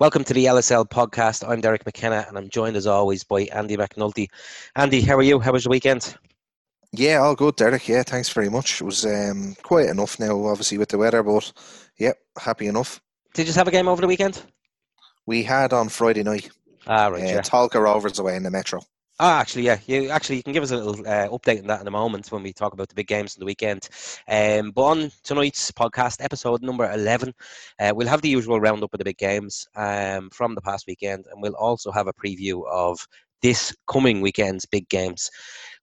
Welcome to the LSL podcast. I'm Derek McKenna and I'm joined as always by Andy McNulty. Andy, how are you? How was your weekend? Yeah, all good, Derek. Yeah, thanks very much. It was um, quiet enough now, obviously, with the weather, but yeah, happy enough. Did you just have a game over the weekend? We had on Friday night. Ah, right. Uh, yeah. Tolka Rovers away in the Metro. Ah, actually, yeah. You actually you can give us a little uh, update on that in a moment when we talk about the big games in the weekend. Um, but on tonight's podcast, episode number eleven, uh, we'll have the usual roundup of the big games um, from the past weekend, and we'll also have a preview of this coming weekend's big games.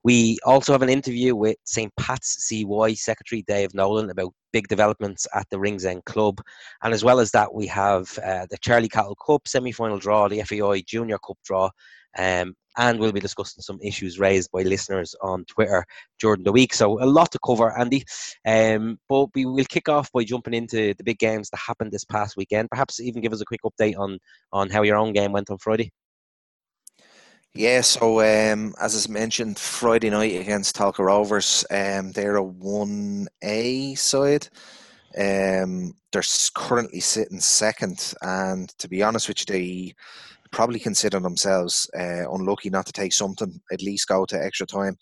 We also have an interview with St. Pat's CY Secretary Dave Nolan about big developments at the Ringsend Club. And as well as that, we have uh, the Charlie Cahill Cup semi final draw, the FAI Junior Cup draw, um, and we'll be discussing some issues raised by listeners on Twitter during the week. So a lot to cover, Andy. Um, but we will kick off by jumping into the big games that happened this past weekend. Perhaps even give us a quick update on on how your own game went on Friday. Yeah, so um, as I mentioned, Friday night against Tolka Rovers, um, they're a 1A side. Um, they're currently sitting second, and to be honest with you, they probably consider themselves uh, unlucky not to take something, at least go to extra time.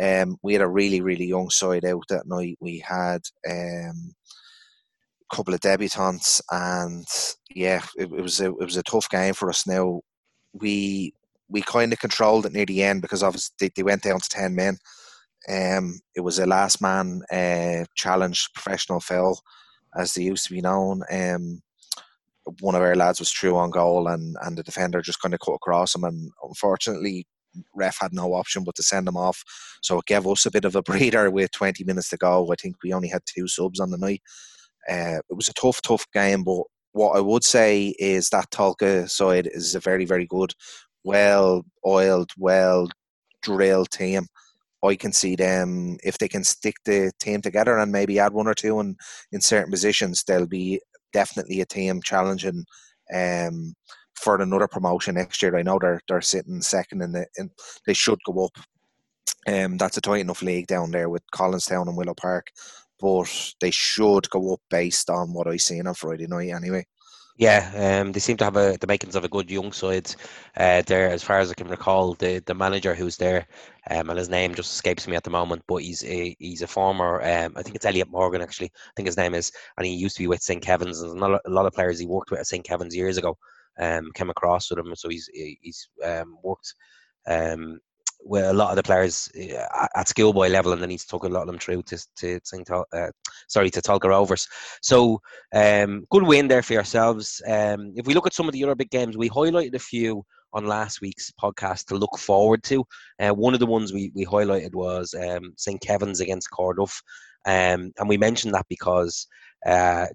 Um, we had a really, really young side out that night. We had um, a couple of debutants, and yeah, it, it was a, it was a tough game for us. Now we we kind of controlled it near the end because obviously they, they went down to 10 men. Um, it was a last man uh, challenge professional foul, as they used to be known. Um, one of our lads was true on goal, and, and the defender just kind of cut across him. And unfortunately, ref had no option but to send him off. So it gave us a bit of a breather with 20 minutes to go. I think we only had two subs on the night. Uh, it was a tough, tough game, but what I would say is that Tolka side is a very, very good well oiled, well drilled team. I can see them if they can stick the team together and maybe add one or two in, in certain positions, they'll be definitely a team challenging um, for another promotion next year. I know they're they're sitting second in the in, they should go up. Um, that's a tight enough league down there with Collinstown and Willow Park, but they should go up based on what I seen on Friday night anyway. Yeah, um, they seem to have a, the makings of a good young side uh, there, as far as I can recall. The the manager who's there, um, and his name just escapes me at the moment, but he's a he's a former. Um, I think it's Elliot Morgan actually. I think his name is, and he used to be with St Kevin's. And a lot of players he worked with at St Kevin's years ago um, came across with him, so he's he's um, worked um, with a lot of the players uh, at schoolboy level, and they need to talk a lot of them through to to St. Uh, sorry to Tolka Rovers. So um, good win there for yourselves. Um, if we look at some of the other big games, we highlighted a few on last week's podcast to look forward to. Uh, one of the ones we, we highlighted was um, St. Kevin's against Corduff, um, and we mentioned that because uh,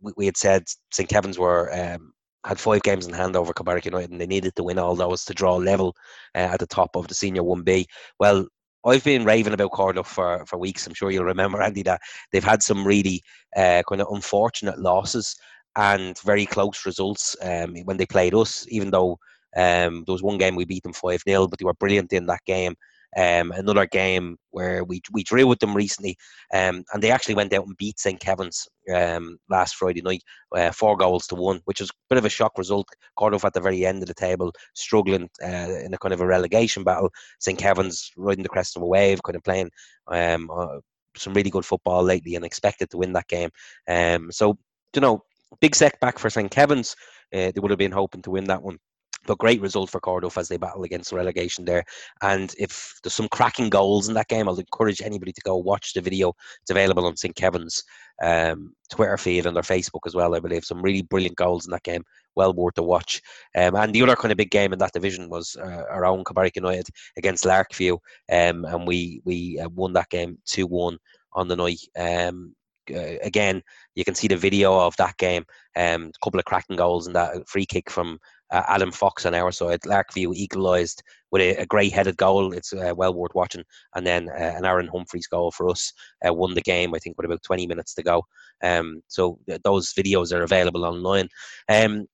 we, we, had said St. Kevin's were um, had five games in hand over Kilbarrack United and they needed to win all those to draw level uh, at the top of the senior 1B. Well, I've been raving about Corduff for, for weeks. I'm sure you'll remember, Andy, that they've had some really uh, kind of unfortunate losses and very close results um, when they played us, even though um, there was one game we beat them 5 0, but they were brilliant in that game. Um, another game where we we drew with them recently, um, and they actually went out and beat St Kevin's um, last Friday night, uh, four goals to one, which was a bit of a shock result. Corduff at the very end of the table, struggling uh, in a kind of a relegation battle. St Kevin's riding the crest of a wave, kind of playing um, uh, some really good football lately, and expected to win that game. Um, so you know, big setback for St Kevin's. Uh, they would have been hoping to win that one but great result for Corduff as they battle against relegation there. And if there's some cracking goals in that game, I'll encourage anybody to go watch the video. It's available on St. Kevin's um, Twitter feed and their Facebook as well, I believe. Some really brilliant goals in that game. Well worth a watch. Um, and the other kind of big game in that division was uh, our own United against Larkview. Um, and we, we uh, won that game 2 1 on the night. Um, uh, again, you can see the video of that game. Um, a couple of cracking goals and that free kick from uh, Adam Fox on our side. Larkview equalised with a, a great headed goal. It's uh, well worth watching. And then uh, an Aaron Humphreys goal for us uh, won the game, I think, with about 20 minutes to go. Um, so th- those videos are available online. Um,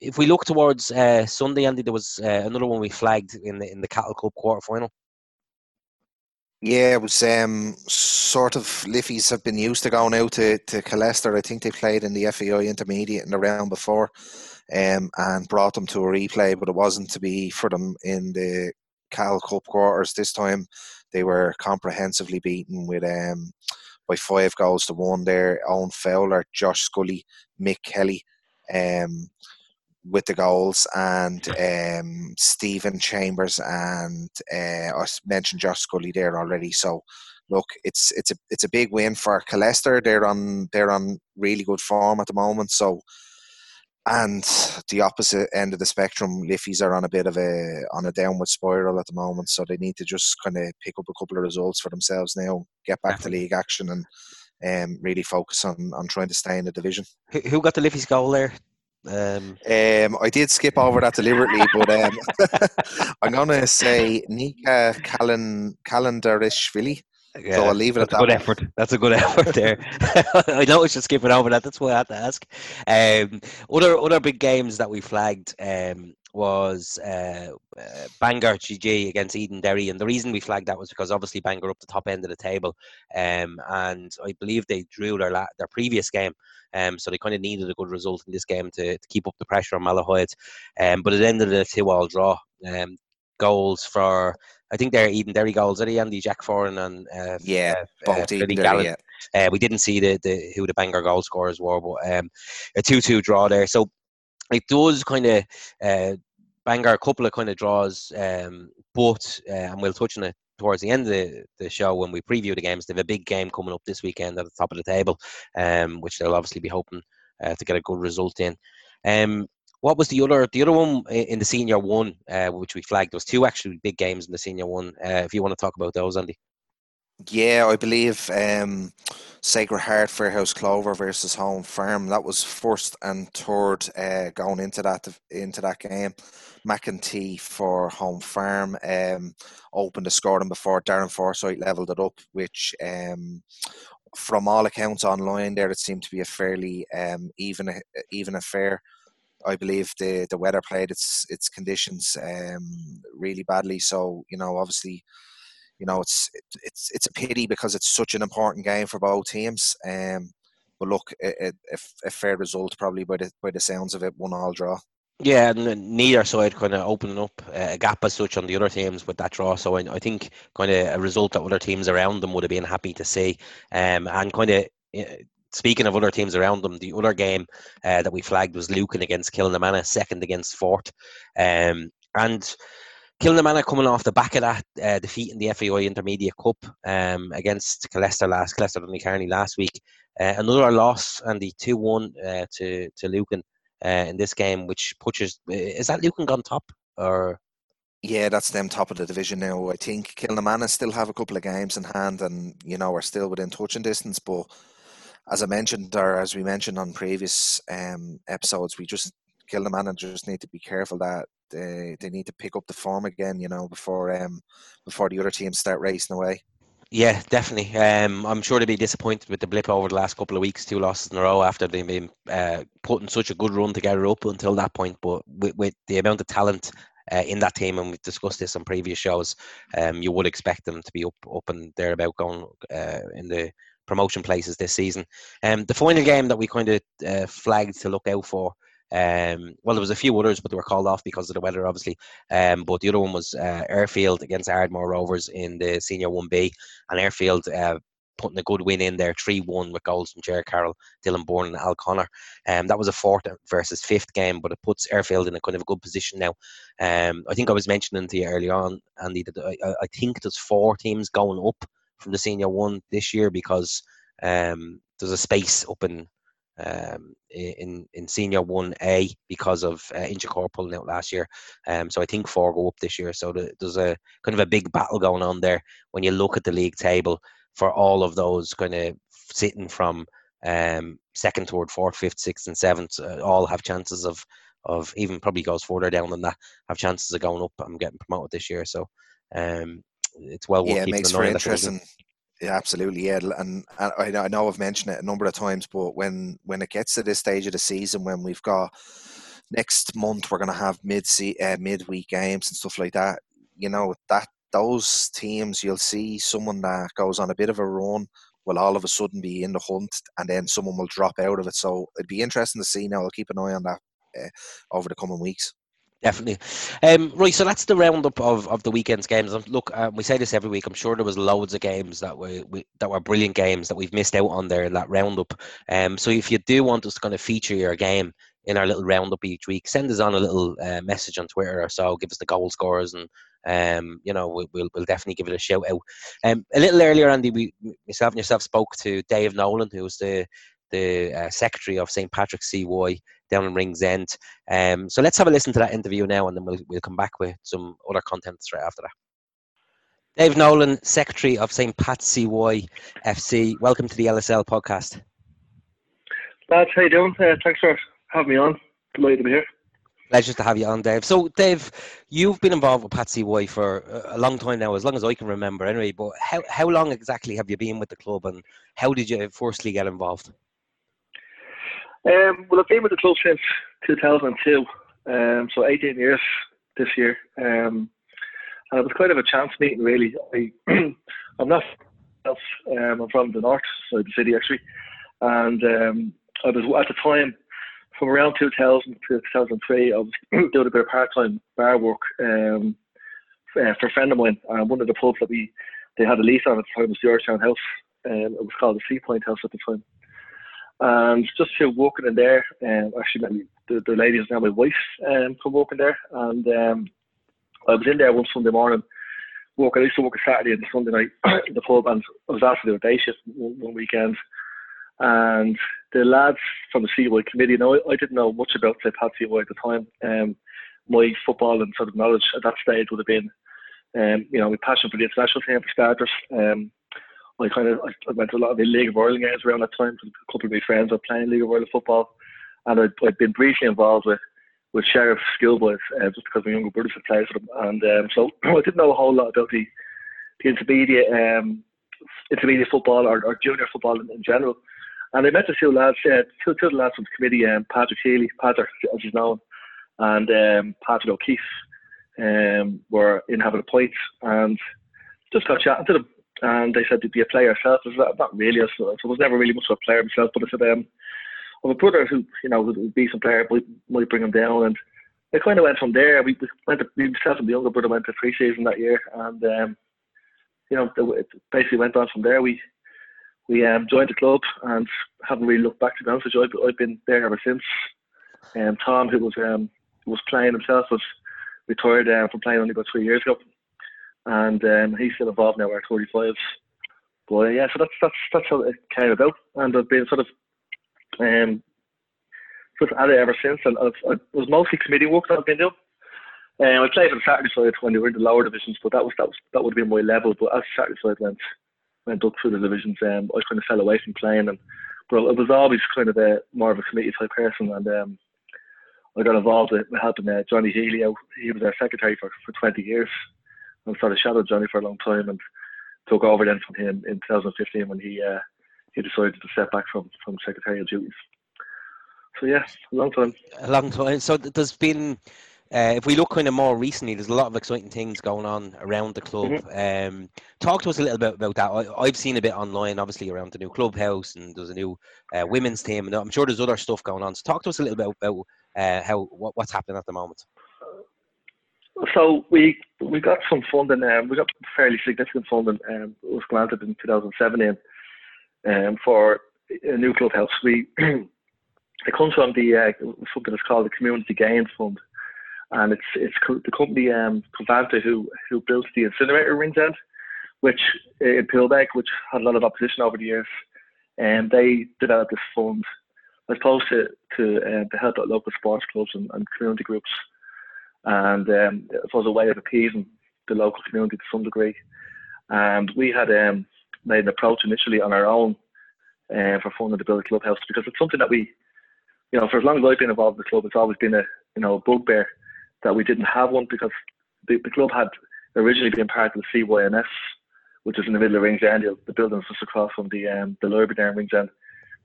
if we look towards uh, Sunday, Andy, there was uh, another one we flagged in the in the Cahill Cup quarter final. Yeah, it was um, sort of Liffey's have been used to going out to, to Killester. I think they played in the FAI intermediate in the round before. Um, and brought them to a replay, but it wasn't to be for them in the Cahill Cup quarters. This time they were comprehensively beaten with um, by five goals to one there. Owen Fowler, Josh Scully, Mick Kelly. Um, with the goals and um, Stephen Chambers and uh, I mentioned Josh Scully there already. So look, it's it's a it's a big win for Killester. They're on they're on really good form at the moment. So and the opposite end of the spectrum, Liffey's are on a bit of a on a downward spiral at the moment, so they need to just kind of pick up a couple of results for themselves now, get back to league action, and um, really focus on on trying to stay in the division. Who, who got the Liffey's goal there? Um, um, I did skip over that deliberately, but um, I'm going to say Nika Callan Calendarishvili. Yeah, so I'll leave it at that. good effort. That's a good effort there. I know I should skip it over that. That's why I had to ask. Um, other other big games that we flagged um, was uh, uh, Bangor GG against Edenderry, and the reason we flagged that was because obviously Bangor up the top end of the table, um, and I believe they drew their la- their previous game, um, so they kind of needed a good result in this game to, to keep up the pressure on Malahide, um, but it ended in a two-all draw. Um, goals for I think they're Edenderry goals. Are they Andy Jack Foran and uh, yeah, uh, both uh, Edenderry, yeah. Uh, we didn't see the, the who the Bangor goal scorers were, but um, a two-two draw there. So it does kind of uh, Bangor a couple of kind of draws, um, but uh, and we'll touch on it towards the end of the, the show when we preview the games. They have a big game coming up this weekend at the top of the table, um, which they'll obviously be hoping uh, to get a good result in. Um, what was the other the other one in the senior one, uh, which we flagged? There was two actually big games in the senior one. Uh, if you want to talk about those, Andy. Yeah, I believe um, Sacred Heart Fairhouse Clover versus Home Farm. That was first and third uh, going into that into that game. McEntee for Home Farm um, opened the scoring before Darren Forsyth levelled it up, which um, from all accounts online there it seemed to be a fairly um, even even affair. I believe the the weather played its its conditions um, really badly. So you know, obviously, you know it's it's it's a pity because it's such an important game for both teams. Um, but look, a, a, a fair result probably by the by the sounds of it, one all draw. Yeah, and neither side kind of opening up a gap as such on the other teams with that draw. So I, I think kind of a result that other teams around them would have been happy to see, um, and kind of eh, speaking of other teams around them, the other game uh, that we flagged was Lucan against Kilnamanagh, second against Fort. Um, and Kilnamanagh coming off the back of that uh, defeat in the FAI Intermediate Cup um, against Killester last, Killester Carney last week. Uh, another loss and the 2 1 uh, to, to Lucan uh, in this game, which pushes. Is that Lucan gone top? or? Yeah, that's them top of the division now. I think Kilnamanagh still have a couple of games in hand and, you know, are still within touching distance, but as I mentioned, or as we mentioned on previous um, episodes, we just Kilnamanagh need to be careful that they, they need to pick up the form again, you know, before um, before the other teams start racing away. Yeah, definitely. Um, I'm sure they'll be disappointed with the blip over the last couple of weeks, two losses in a row after they've been uh, putting such a good run together up until that point. But with, with the amount of talent uh, in that team, and we've discussed this on previous shows, um, you would expect them to be up up and thereabout going uh, in the promotion places this season. Um, the final game that we kind of uh, flagged to look out for. Um, well, there was a few others, but they were called off because of the weather, obviously. Um, but the other one was uh, Airfield against Ardmore Rovers in the Senior 1B, and Airfield uh, putting a good win in there, 3 1 with goals from Jared Carroll, Dylan Bourne, and Al Connor. Um, that was a fourth versus fifth game, but it puts Airfield in a kind of a good position now. Um, I think I was mentioning to you early on, Andy, that I, I think there's four teams going up from the senior one this year because um, there's a space up in um, in in senior one A because of uh, Inchicore pulling out last year. Um, so I think four go up this year. So the, there's a kind of a big battle going on there when you look at the league table for all of those kind of sitting from um, second, third, fourth, fifth, sixth, and seventh. Uh, all have chances of of even probably goes further down than that have chances of going up. I'm getting promoted this year, so um, it's well worth yeah, it makes for interesting. Yeah, absolutely. Yeah, and I, I know I've mentioned it a number of times, but when when it gets to this stage of the season, when we've got next month, we're going to have mid uh, midweek games and stuff like that. You know that those teams, you'll see someone that goes on a bit of a run will all of a sudden be in the hunt, and then someone will drop out of it. So it'd be interesting to see. Now I'll keep an eye on that. uh, over the coming weeks. Definitely. Um, right, so that's the roundup of, of the weekend's games. Look, um, we say this every week. I'm sure there was loads of games that were we, that were brilliant games that we've missed out on there in that roundup. Um, so if you do want us to kind of feature your game in our little roundup each week, send us on a little uh, message on Twitter or so. Give us the goal scorers, and um, you know we, will we'll definitely give it a shout out. Um, a little earlier, Andy, we myself and yourself spoke to Dave Nolan, who was the the uh, secretary of St Patrick's CY down in Ringsend. Um, so let's have a listen to that interview now, and then we'll, we'll come back with some other content straight after that. Dave Nolan, Secretary of St. Pat's CY FC. Welcome to the LSL podcast. Lads, how you doing? Uh, thanks for having me on. Delighted to be here. Pleasure to have you on, Dave. So, Dave, you've been involved with Pat CY for a long time now, as long as I can remember, anyway. But how how long exactly have you been with the club, and how did you firstly get involved? Um, well, I've been with the club since 2002, um, so 18 years this year. Um, and it was kind of a chance meeting, really. I, I'm not else. Um, I'm from the north of the city, actually. And um, I was at the time, from around 2000 to 2003, I was doing a bit of part-time bar work um, for, for a friend of mine. And one of the pubs that we they had a lease on at the time was the Georgetown House. Um, it was called the Sea Point House at the time. And just to walking in there, um, actually met the, the lady is now my wife um, from walking there. And um, I was in there one Sunday morning, walking. I used to walk a Saturday and Sunday night in the pub, and I was asked to do a day shift one, one weekend. And the lads from the CY committee, know, I, I didn't know much about say Pat at the time. Um, my football and sort of knowledge at that stage would have been, um, you know, my passion for the international team for starters. Um, I kind of I went to a lot of the League of Ireland games around that time. A couple of my friends were playing League of Ireland football, and I'd, I'd been briefly involved with with Sheriff Schoolboys uh, just because my younger brothers had played for them, and um, so I didn't know a whole lot about the the intermediate um, intermediate football or, or junior football in, in, general. And I met a few lads, uh, two, two of the lads from the committee, um, Patrick Healy, Patrick as he's known, and um, Patrick O'Keefe um, were in having a point and just got chatting to them and they said, "Did you play yourself?" I said, "Not really." So I was never really much of a player myself, but I said, um, "I have a brother who, you know, would, be some player, might, might bring him down." And it kind of went from there. We, we went to, myself and the younger brother went to pre-season that year, and um, you know, it basically went on from there. We we um, joined the club and haven't really looked back to be honest. I've, I've been there ever since. And um, Tom, who was um, was playing himself, was retired uh, from playing only about three years ago and um, he's still involved now at 45. But yeah, so that's that's that's how it came about, and I've been sort of um sort of at it ever since, and I've, I was mostly committee work that I've been doing. Um, I played for the Saturday side when they were in the lower divisions, but that was that was that would have been my level. But as Saturday side went went up through the divisions, um, I kind of fell away from playing, and but I was always kind of a more of a committee type person, and um, I got involved with helping uh, Johnny Healy out. He was our secretary for, for 20 years, and sort of shadowed Johnny for a long time and took over then from him in 2015 when he uh, he decided to step back from from secretarial duties. So yeah, a long time. A long time. So there's been. Uh, if we look kind of more recently, there's a lot of exciting things going on around the club. Mm-hmm. Um, talk to us a little bit about that. I, have seen a bit online, obviously, around the new clubhouse, and there's a new uh, women's team, and I'm sure there's other stuff going on. So talk to us a little bit about uh, how what, what's happening at the moment. So we we got some funding. Um, we got fairly significant funding. Um, it was granted in 2017 um, for a new clubhouse. We it comes from the uh, something that's called the Community Gains Fund, and it's it's the company um, Covanta who who built the incinerator Ringsend, which uh, in Poolbeg, which had a lot of opposition over the years, and they developed this fund as opposed to to, uh, to help local sports clubs and, and community groups and um, it was a way of appeasing the local community to some degree. And we had um, made an approach initially on our own uh, for funding to build a clubhouse because it's something that we, you know, for as long as I've been involved in the club, it's always been a you know a bugbear that we didn't have one because the, the club had originally been part of the CYNS, which is in the middle of Ringsend, the building just across from the um, the library there in Ringsend.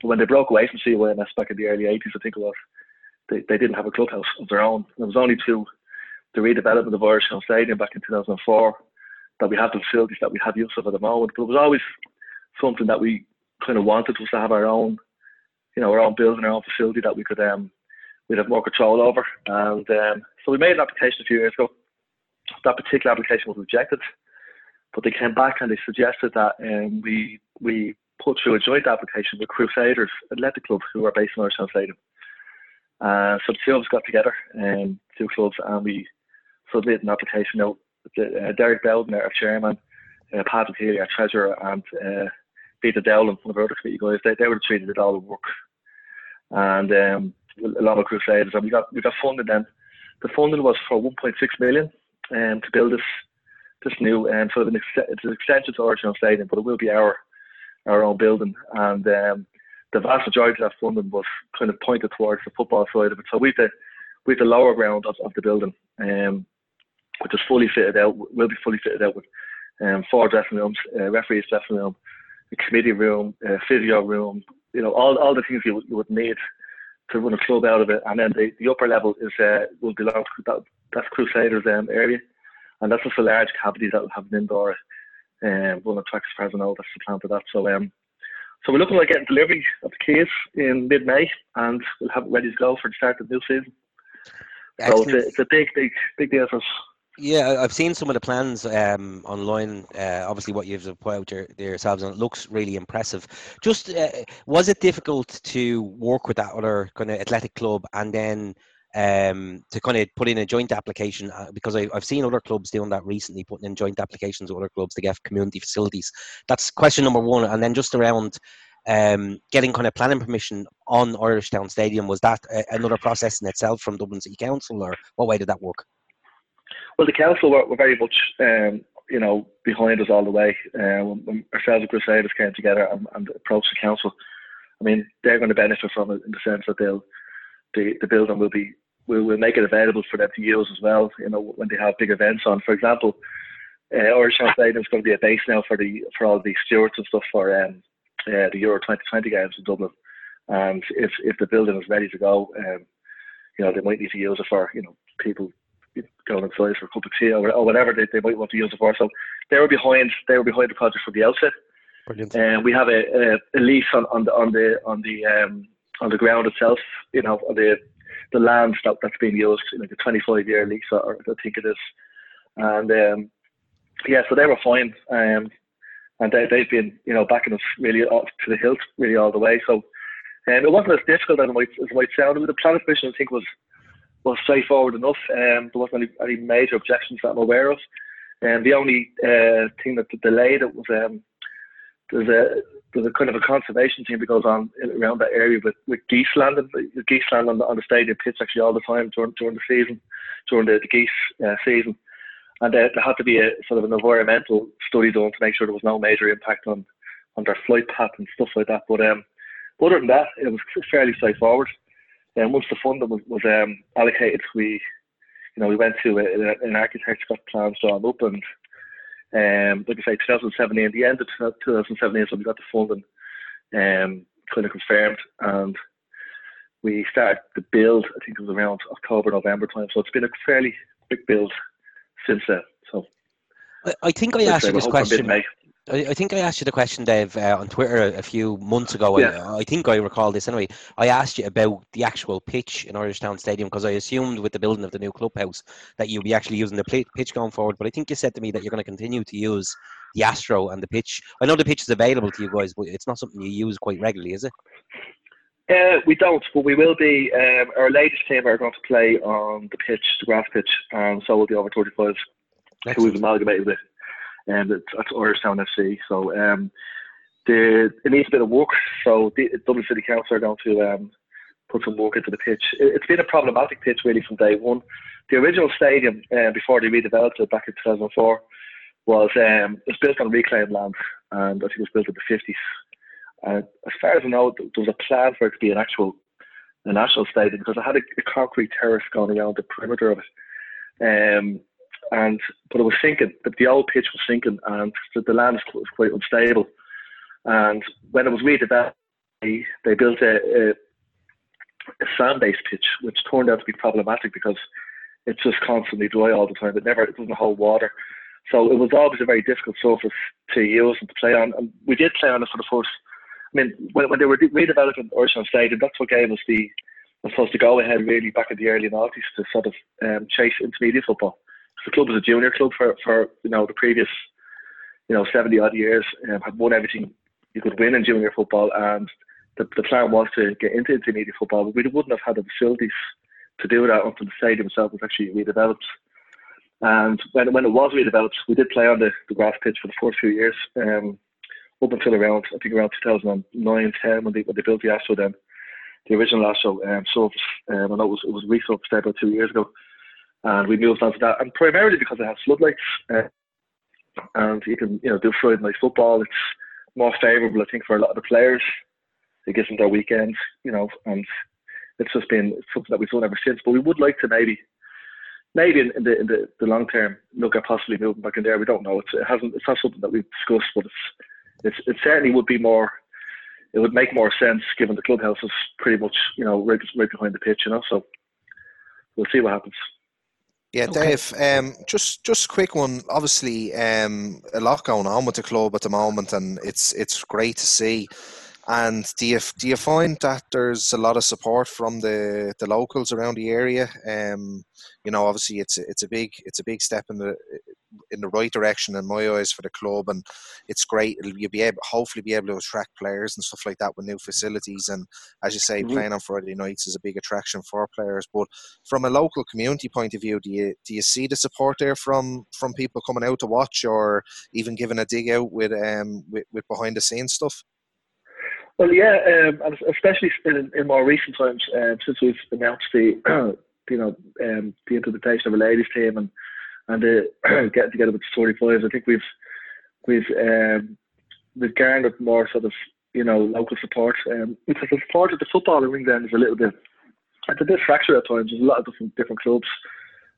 But when they broke away from CYNS back in the early 80s, I think it was, they, they didn't have a clubhouse of their own. There was only two the redevelopment of Irishtown Stadium back in 2004 that we have the facilities that we have use of at the moment. But it was always something that we kind of wanted was to have our own, you know, our own building, our own facility that we could um we'd have more control over. And um, so we made an application a few years ago. That particular application was rejected, but they came back and they suggested that um, we we put through a joint application with Crusaders Athletic Club, who are based in Irishtown Stadium. Uh, so the two of us got together, um, two clubs, and we submitted an application. Now, uh, Derek Belden, our chairman, uh, Patrick Healy, our treasurer, and uh, Peter one of our other committee guys, they, they were the that did all the work. And um, lot of Crusaders, and we got we got funded then. The funding was for 1.6 million um, to build this this new um, sort of an ex- it's an extension to the Irishtown Stadium, but it will be our our own building. And um, the vast majority of that funding was kind of pointed towards the football side of it. So we the we the lower ground of, of the building, um, which is fully fitted out, will be fully fitted out with um, four dressing rooms, uh, referees dressing room, a committee room, a physio room, you know, all, all the things you, you would need to run a club out of it. And then the, the upper level is uh, will belong to that, that's Crusaders um, area, and that's just a large cavity that will have an indoor um, one of tracks as far that's the plan for that. So um, so we're looking at getting delivery of the keys in mid-May, and we'll have it ready to go for the start of the new season. So it's a, it's a big, big, big deal for us. Yeah, I've seen some of the plans um, online. Uh, obviously, what you've put out there, yourselves, and it looks really impressive. Just uh, was it difficult to work with that other kind of athletic club, and then um, to kind of put in a joint application? Uh, because I, have seen other clubs doing that recently, putting in joint applications with other clubs to get community facilities. That's question number one, and then just around. Um, getting kind of planning permission on Irishtown Stadium was that a, another process in itself from Dublin City Council, or what way did that work? Well, the council were, were very much, um, you know, behind us all the way. Uh, when ourselves and Crusaders came together and, and, approached the council, I mean, they're going to benefit from it in the sense that they'll, the, the building will be, we'll, we'll make it available for them to use as well. You know, when they have big events on, for example, uh, Irishtown Stadium is going to be a base now for the for all the stewards and stuff for um, uh, the Euro 2020 games in Dublin. And if if the building is ready to go, um, you know, they might need to use it for you know people going inside for a cup of tea or, or whatever they, they might want to use it for. So they were behind they were behind the project from the outset. Brilliant. And we have a, a, a lease on, on the on the on the um, on the ground itself. You know, on the the land that, that's being used. You know, the 25 year lease, or I think it is. And um, yeah, so they were fine. Um, and they, they've been, you know, backing us really up to the hilt, really all the way. So um, it wasn't as difficult as it might, as it might sound. The planning commission, I think, was was straightforward enough. Um, there wasn't any, any major objections that I'm aware of. And the only uh, thing that delayed it was um, there's a there's a kind of a conservation thing that goes on around that area with, with geese landing, geese land on the, on the stadium pitch actually all the time during during the season, during the, the geese uh, season, and uh, there had to be a sort of an environmental study done to make sure there was no major impact on on their flight path and stuff like that. But um, other than that, it was fairly straightforward. And once the funding was, was um, allocated, we, you know, we went to a, an architect got plans drawn up, and um, like I say, 2017, the end of 2017, so we got the funding um, kind of confirmed, and we started the build. I think it was around October, November time. So it's been a fairly big build since then. So I, I think I asked you this question. I, think I asked you the question, Dave, uh, on Twitter a few months ago. Yeah. I, I, think I recall this anyway. I asked you about the actual pitch in Irishtown Stadium because I assumed with the building of the new clubhouse that you'd be actually using the pitch going forward. But I think you said to me that you're going to continue to use the Astro and the pitch. I know the pitch is available to you guys, but it's not something you use quite regularly, is it? Uh, we don't, but we will be. Um, our latest team are going to play on the pitch, the grass pitch, and so will be over 35s who we've amalgamated with and it's, it's Irishtown FC. So um, the it needs a bit of work. So the Dublin City Council are going to um, put some work into the pitch. It, has been a problematic pitch really from day one. The original stadium uh, before they redeveloped it back in 2004 was um, it was built on reclaimed land, and I think it was built in the 50s. Uh, as far as I know, there was a plan for it to be an actual a national stadium because it had a, a concrete terrace going around the perimeter of it. Um, and but it was sinking. The, the old pitch was sinking, and the, the land was quite unstable. And when it was redeveloped, they, they built a, a, a sand-based pitch, which turned out to be problematic because it's just constantly dry all the time. It never it doesn't hold water, so it was always a very difficult surface to use and to play on. And we did play on it for the first. I mean, when, when they were redeveloping Irishtown Stadium, that's what gave us the I suppose to go ahead really back in the early noughties to sort of um, chase intermediate football. The club was a junior club for, for you know the previous you know 70 odd years, um, had won everything you could win in junior football, and the, the plan was to get into intermediate football, but we wouldn't have had the facilities to do that until the stadium itself was actually redeveloped. And when, when it was redeveloped, we did play on the, the grass pitch for the first few years, um, up until around, I think around 2009 10 when they, when they built the Astro then, the original Astro. Um, so um, I know it was, it was refurbished about two years ago. And we moved on to that, and primarily because it has floodlights. Uh, and you can, you know, do Friday night football. It's more favourable, I think, for a lot of the players. It gives them their weekends, you know, and it's just been something that we've done ever since. But we would like to maybe, maybe in, in the in the, the long term, look at possibly moving back in there. We don't know. It's, it hasn't. It's not something that we've discussed, but it's, it's it certainly would be more. It would make more sense given the clubhouse is pretty much you know right, right behind the pitch, you know. So we'll see what happens. Yeah, okay. Dave. Um, just just quick one. Obviously, um, a lot going on with the club at the moment, and it's it's great to see. And do you do you find that there's a lot of support from the, the locals around the area? Um, you know, obviously it's it's a big it's a big step in the in the right direction in my eyes for the club, and it's great. You'll be able hopefully be able to attract players and stuff like that with new facilities. And as you say, mm-hmm. playing on Friday nights is a big attraction for players. But from a local community point of view, do you do you see the support there from from people coming out to watch, or even giving a dig out with um with, with behind the scenes stuff? Well, yeah, um, and especially in, in more recent times, um, since we've announced the, you know, um, the implementation of a ladies' team and and uh, getting together with the Story Fives, I think we've we've um, we've garnered more sort of you know local support. Um, because the support of the football in Ringsend is a little bit it's a bit fractured at times. There's a lot of different different clubs,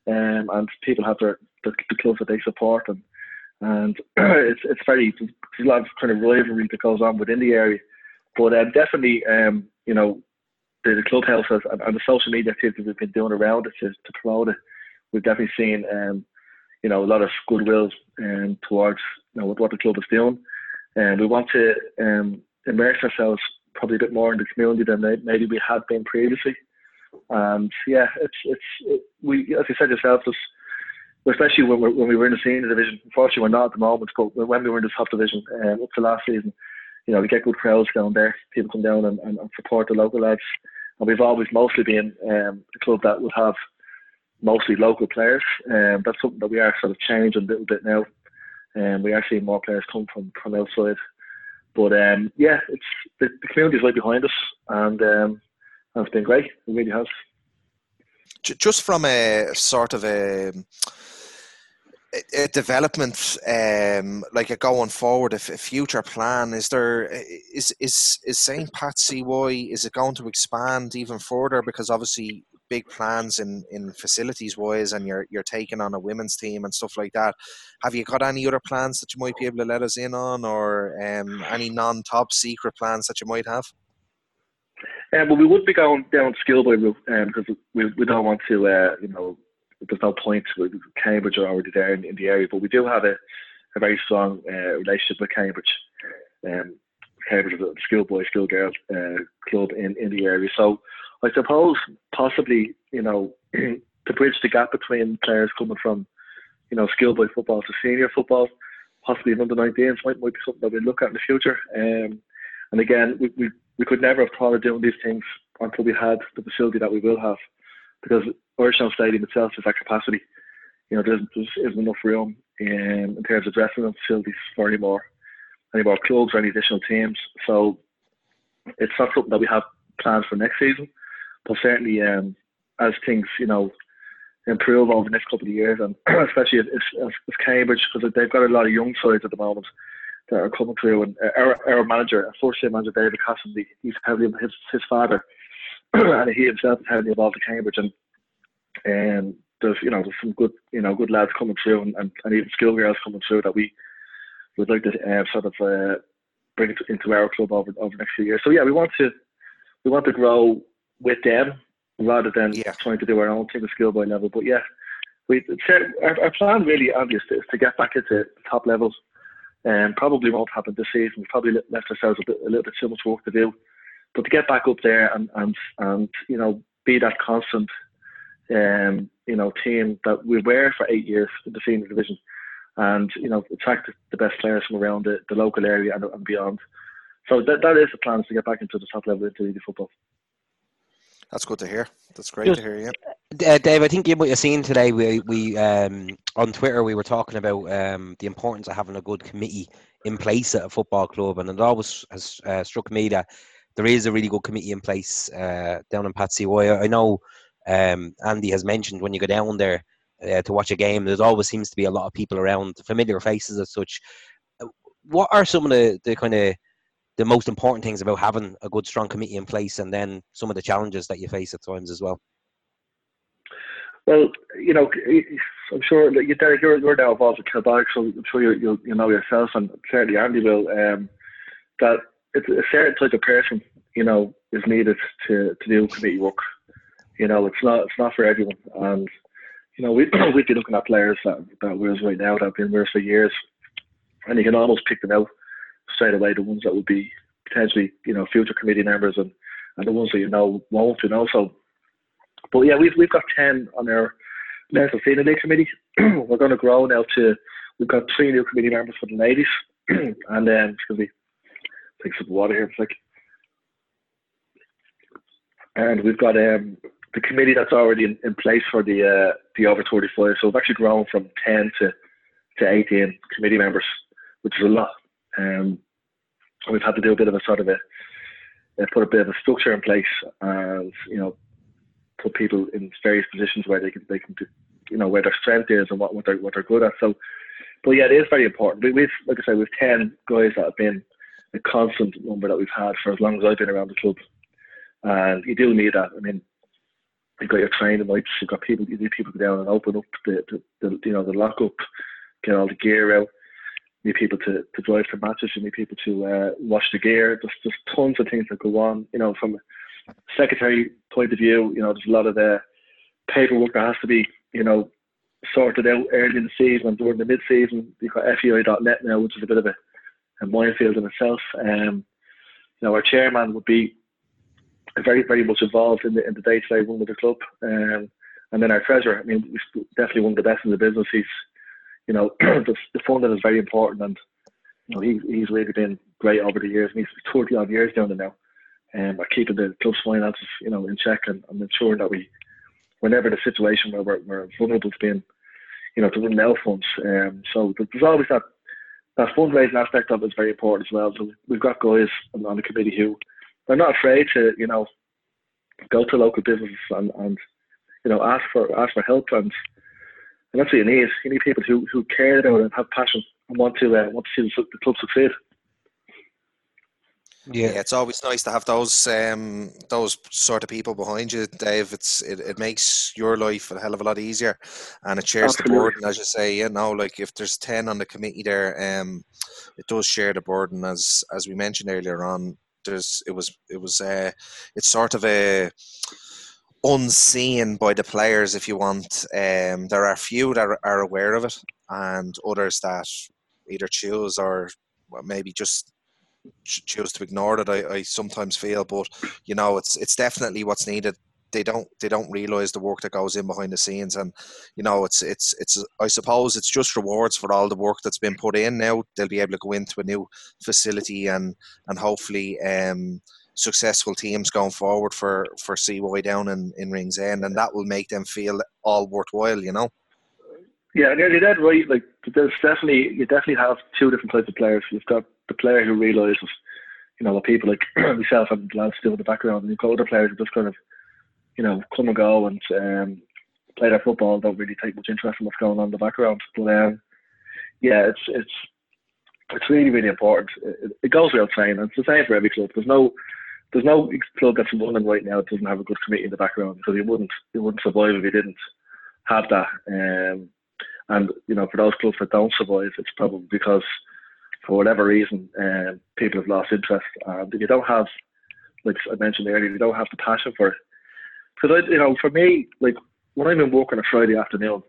um, and people have their the, the clubs that they support, and and it's it's very there's a lot of kind of rivalry that goes on within the area. But um, definitely, um, you know, the, the clubhouse has, and, and, the social media activities we've been doing around it to, to promote it, we've definitely seen, um, you know, a lot of goodwill um, towards you know what, the club is doing, and we want to um, immerse ourselves probably a bit more in the community than maybe we had been previously. And yeah, it's it's it, we as you said yourself, just especially when, when we were in the senior division. Unfortunately, we're not at the moment, but when we were in the top division um, up to last season, you know, we get good crowds down there. People come down and, and, and support the local lads. And we've always mostly been um, a club that would have mostly local players. Um, that's something that we are sort of changing a little bit now. And um, we are seeing more players come from, from outside. But um, yeah, it's the, the community is right behind us, and, um, and it's been great. It really has. Just from a sort of a a development um, like a going forward, a, future plan? Is there is is is St. Pat CY is it going to expand even further? Because obviously big plans in, in facilities wise, and you're you're taking on a women's team and stuff like that. Have you got any other plans that you might be able to let us in on, or um, any non top secret plans that you might have? Um, well, we would be going down Skillboy route um, because we, we don't want to, uh, you know, there's no point. Cambridge are already there in, in the area, but we do have a, a very strong uh, relationship with Cambridge. Um, Cambridge is a schoolboy, schoolgirl uh, club in, in the area. So I suppose possibly, you know, to bridge the gap between players coming from, you know, schoolboy football to senior football, possibly under 19s might, might be something that we look at in the future. Um, and again, we, we, we could never have thought of doing these things until we had the facility that we will have because Irishtown Stadium itself is at capacity. You know, there's, there isn't enough room in, in terms of dressing room facilities for any more, any more clubs or any additional teams. So it's not something that we have planned for next season, but certainly um, as things, you know, improve over the next couple of years, and especially as, as, as Cambridge, because they've got a lot of young sides at the moment that are coming through. And our, our manager, our first year manager, David Cassidy, he's heavily his his father, and he himself is heavily involved in Cambridge, and and there's you know there's some good you know good lads coming through and, and, and even skill girls coming through that we would like to uh, sort of uh, bring into, into our club over over the next few years. So yeah, we want to we want to grow with them rather than yeah. trying to do our own thing at schoolboy level. But yeah, we our, our plan really obvious is to get back into top levels. And um, probably won't happen this season. We've probably left ourselves a, bit, a little bit too much work to do, but to get back up there and and and you know be that constant, um, you know, team that we were for eight years in the senior division, and you know, attract the best players from around the, the local area and, and beyond. So that that is the plans to get back into the top level of the football. That's good to hear. That's great Just, to hear. Yeah. Uh, Dave, I think what you're seeing today. We we um, on Twitter we were talking about um, the importance of having a good committee in place at a football club, and it always has uh, struck me that there is a really good committee in place uh, down in Pats CY. I know um, Andy has mentioned when you go down there uh, to watch a game, there always seems to be a lot of people around, familiar faces as such. Uh, what are some of the, the kind of the most important things about having a good, strong committee in place, and then some of the challenges that you face at times as well? Well, you know, I'm sure that you, Derek, you're, you're now involved with Kilbarrack, so I'm sure you, you, you know yourself, and certainly Andy will, um, that it's a certain type of person, you know, is needed to, to do committee work. You know, it's not it's not for everyone, and you know, we we'd be looking at players that that we're right now that have been with us for years, and you can almost pick them out straight away the ones that would be potentially you know future committee members and, and the ones that you know won't you know so. But yeah we've we've got 10 on our national senior league committee we're going to grow now to we've got three new committee members for the ladies. And then excuse me take some water here for a sec. And we've got um the committee that's already in, in place for the uh, the over 35 so we've actually grown from 10 to to 18 committee members which is a lot um, we've had to do a bit of a sort of a uh, put a bit of a structure in place and you know put people in various positions where they can they can do, you know where their strength is and what, what they're what they're good at. So, but yeah, it is very important. We, we've like I said, we've ten guys that have been a constant number that we've had for as long as I've been around the club, and you do need that. I mean, you've got your training nights, you've got people, you need people to go down and open up the, the, the you know the lock up, get all the gear out need people to, to drive to matches, you need people to uh, wash the gear. There's just tons of things that go on. You know, from a secretary point of view, you know, there's a lot of the uh, paperwork that has to be, you know, sorted out early in the season and during the mid-season. You've got FAI.net now, which is a bit of a, a minefield in itself. Um, you know, our chairman would be very, very much involved in the in the day-to-day run of the club. Um, and then our treasurer, I mean, he's definitely one of the best in the business. He's you know, the, the funding is very important, and you know, he, he's really been great over the years, and he's 30 odd years doing it now, and um, keeping the club's finances, you know, in check and, and ensuring that we, whenever the situation where we're, we're vulnerable to being, you know, to run now funds. Um, so there's always that that fundraising aspect of it is very important as well. So we've got guys on, on the committee who they're not afraid to, you know, go to local businesses and, and you know ask for ask for help and and that's what you need. You need people who, who care about it and have passion and want to uh, want to see the, the club succeed. Yeah. yeah. it's always nice to have those um, those sort of people behind you, Dave. It's it, it makes your life a hell of a lot easier, and it shares Absolutely. the burden, as you say. You know, like if there's ten on the committee there, um, it does share the burden. As as we mentioned earlier on, there's it was it was uh, it's sort of a unseen by the players, if you want. Um, there are few that are, aware of it, and others that either choose or maybe just choose to ignore it. I, I sometimes feel, but you know, it's it's definitely what's needed. They don't they don't realize the work that goes in behind the scenes, and you know, it's it's it's. I suppose it's just rewards for all the work that's been put in. Now they'll be able to go into a new facility and and hopefully. Um, successful teams going forward for for CY down in, in Ringsend, and that will make them feel all worthwhile. You know. Yeah, you're dead right. Like there's definitely you definitely have two different types of players. You've got the player who realizes, you know, the people like myself and lads still in the background, and you've got other players who just kind of, you know, come and go and um, play their football, don't really take much interest in what's going on in the background. But um, yeah, it's it's it's really really important. It, it goes without saying. It's the same for every club. There's no there's no club that's running right now that doesn't have a good committee in the background because you wouldn't you wouldn't survive if you didn't have that. Um, and you know, for those clubs that don't survive, it's probably because for whatever reason, um, people have lost interest. And if you don't have, like I mentioned earlier, you don't have the passion for it. Because you know, for me, like when I'm in work on a Friday afternoon,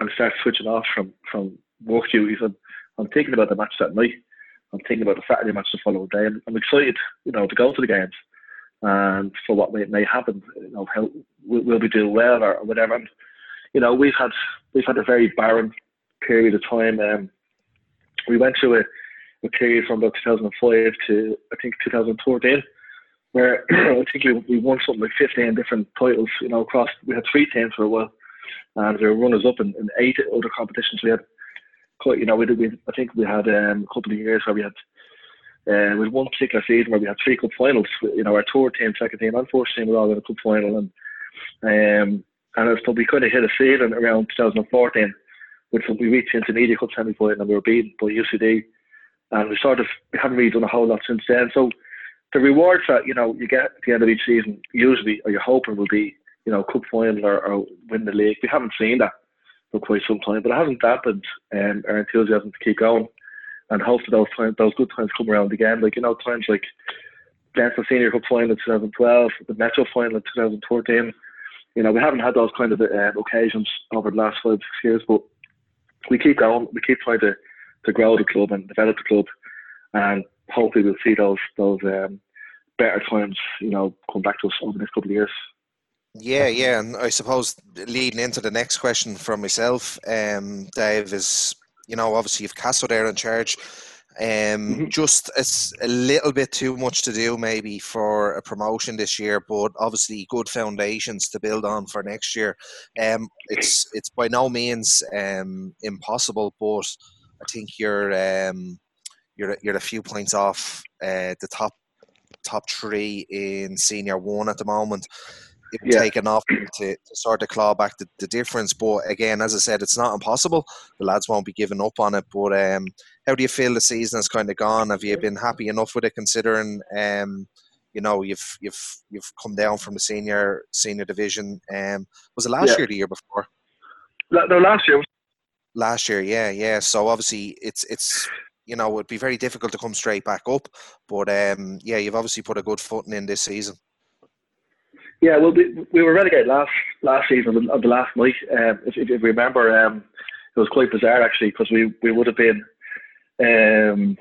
I start switching off from from work duties and I'm thinking about the match that night. I'm thinking about the Saturday match the following day. I'm, I'm excited, you know, to go to the games and for what may, may happen, you know, we'll be doing well or whatever. And, you know, we've had we've had a very barren period of time. Um, we went through a, a period from about 2005 to I think 2014 where I think we, we won something like 15 different titles, you know, across, we had three teams for a while, and we were runners up in, in eight other competitions. We had quite, you know, we did, we, I think we had um, a couple of years where we had, uh, with one particular season where we had three cup finals, you know, our tour team, second team, and first team were all in a cup final, and um, and so we kind of hit a season around 2014, which we reached intermediate cup semi final and we were beaten by UCD, and we sort of we haven't really done a whole lot since then. So the rewards that you know you get at the end of each season usually, or you're hoping will be you know cup final or, or win the league. We haven't seen that for quite some time, but it hasn't dampened um, our enthusiasm to keep going. And hopefully those times, those good times come around again. Like you know, times like the Senior Cup final in 2012, the Metro final in 2014. You know, we haven't had those kind of uh, occasions over the last five six years, but we keep going. We keep trying to to grow the club and develop the club, and hopefully we'll see those those um, better times, you know, come back to us over the next couple of years. Yeah, yeah, and I suppose leading into the next question from myself, um, Dave, is you know obviously you've Castro there in charge. Um, mm-hmm. Just it's a little bit too much to do maybe for a promotion this year, but obviously good foundations to build on for next year. Um, it's it's by no means um, impossible, but I think you're um, you're you're a few points off uh, the top top three in senior one at the moment. It would yeah. take enough to, to sort of claw back the, the difference. But again, as I said, it's not impossible. The lads won't be giving up on it. But um, how do you feel the season has kind of gone? Have you been happy enough with it, considering um, you know you've you've you've come down from the senior senior division? Um, was it last yeah. year, the year before? No, last year. Last year, yeah, yeah. So obviously, it's it's you know, it'd be very difficult to come straight back up. But um, yeah, you've obviously put a good footing in this season. Yeah, well, we, we were relegated last last season on the last night. Um, if, if, you remember, um, it was quite bizarre actually because we, we would have been, um,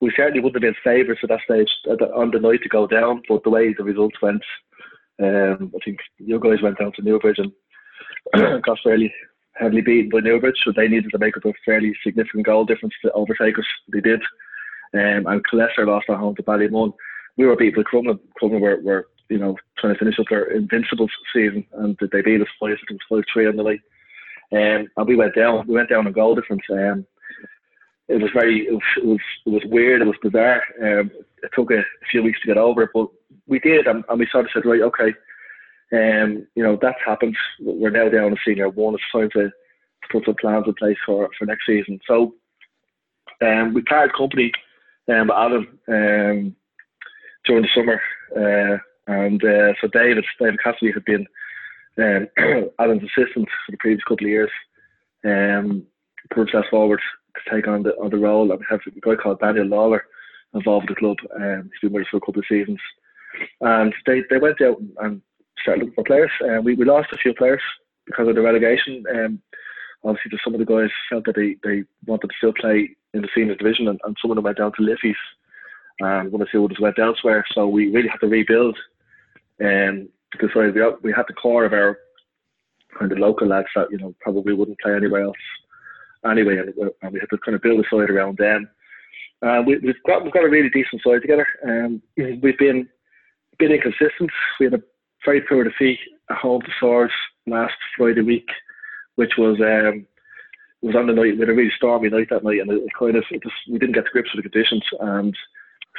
we certainly wouldn't have been favourites at that stage on the night to go down. But the way the results went, um, I think you guys went down to Newbridge and got fairly heavily beaten by Newbridge, so they needed to make up a fairly significant goal difference to overtake us. They did. Um, and Killester lost at home to Ballymun. We were beat by Crumlin. Crumlin were, were, you know, trying to finish up their invincible season, and they beat us five, it was five three on the. Um, and we went down. We went down in goal difference. Um, it was very, it was, it was, weird. It was bizarre. Um, it took a, a few weeks to get over it, but we did, and, and we sort of said, right, okay, um, you know, that's happened. We're now down to senior one. It's time to put some plans in place for, for next season. So um, we parted company um, Adam um, during the summer. Uh, and uh, so David, David Cassidy had been um, Adam's assistant for the previous couple of years. Um, pushed us forward to take on the on the role. And we have a guy called Daniel Lawler involved with the club. Um, he's been with us for a couple of seasons. And they, they went out and started looking for players. Uh, we, we lost a few players because of the relegation. Um, obviously, just some of the guys felt that they, they wanted to still play in the senior division, and, and some of them went down to Liffey's. And one or two others went elsewhere. So we really had to rebuild. Um, because we, we had the core of our kind of local lads that you know probably wouldn't play anywhere else anyway, and, and we had to kind of build a side around them. Uh, we, have got we've got a really decent side together. Um, we've been bit inconsistent. We had a very poor defeat at home to Swords last Friday week, which was um, was on the night with a really stormy night that night, and it kind of it just, we didn't get to grips with the conditions, and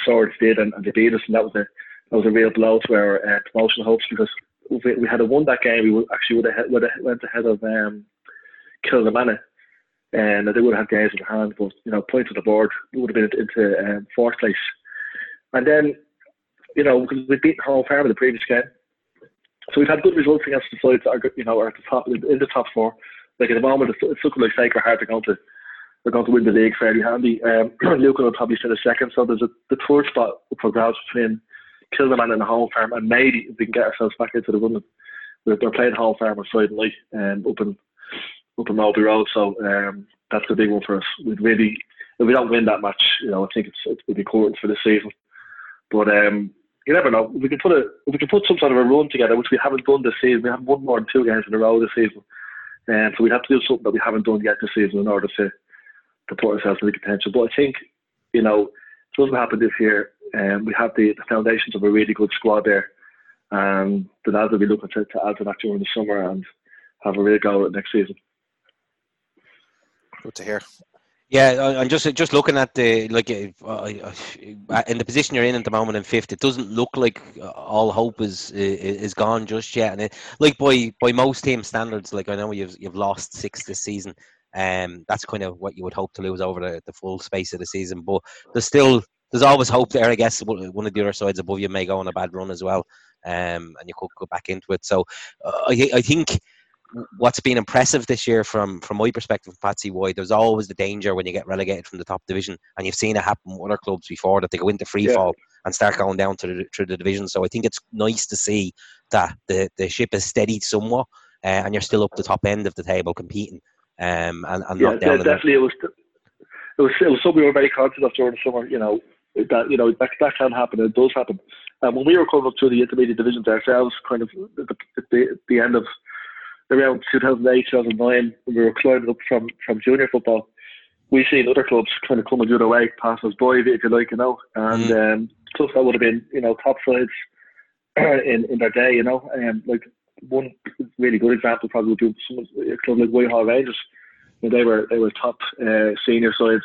Swords did, and, and they beat us, and that was a that was a real blow to our uh, promotion hopes because if we, we had won that game, we would actually would have, would have went ahead of um, Kilnamanagh, and they would have had games in hand, but you know points on the board, we would have been into um, fourth place, and then you know because we beat Home Farm in the previous game so we've had good results against the sides that are, you know, are at the top in the top four. Like at the moment, it's, looking like Sacred Heart are going to they're going to win the league fairly handy. Um, Lucan will probably finish second, so there's a the third spot for grabs between Kilnamanagh in the home farm, and maybe we can get ourselves back into the running. They're, they're playing home farm on Friday night um, up in up in Mulby Road, so um, that's a big one for us. We'd really, if we don't win that match, you know, I think it's it would be important for the season. But um, you never know. We can put a we can put some sort of a run together, which we haven't done this season. We haven't won more than two games in a row this season, and so we have to do something that we haven't done yet this season in order to to put ourselves in the contention. But I think you know it doesn't happen this year. Um, we have the, the foundations of a really good squad there, and the lads will be looking to, to add to that during the summer and have a real go at next season. Good to hear. Yeah, I'm just just looking at the like uh, uh, in the position you're in at the moment in fifth. It doesn't look like uh, all hope is is gone just yet. And it, like by by most team standards, like I know you've you've lost six this season. Um, that's kind of what you would hope to lose over the, the full space of the season. But there's still there's always hope there. I guess one of the other sides above you may go on a bad run as well, um, and you could go back into it. So uh, I I think what's been impressive this year from from my perspective, Pats CY, there's always the danger when you get relegated from the top division, and you've seen it happen with other clubs before that they go into free yeah. fall and start going down to the, through the division. So I think it's nice to see that the, the ship is steadied somewhat, uh, and you're still up the top end of the table competing, um, and, and yeah, not down. definitely, it was it was it was something we were very confident of during the summer. You know that you know that that can happen. and It does happen. And when we were coming up through the intermediate divisions ourselves, kind of at the, the, the end of around 2008, 2009, when we were climbing up from, from junior football, we seen other clubs kind of coming the other way, pass us by, if you like, you know. And mm. um, clubs that would have been, you know, top sides in, in their day, you know. And um, like one really good example probably would be some, a club like Whitehall Rangers. You know, they were they were top uh, senior sides,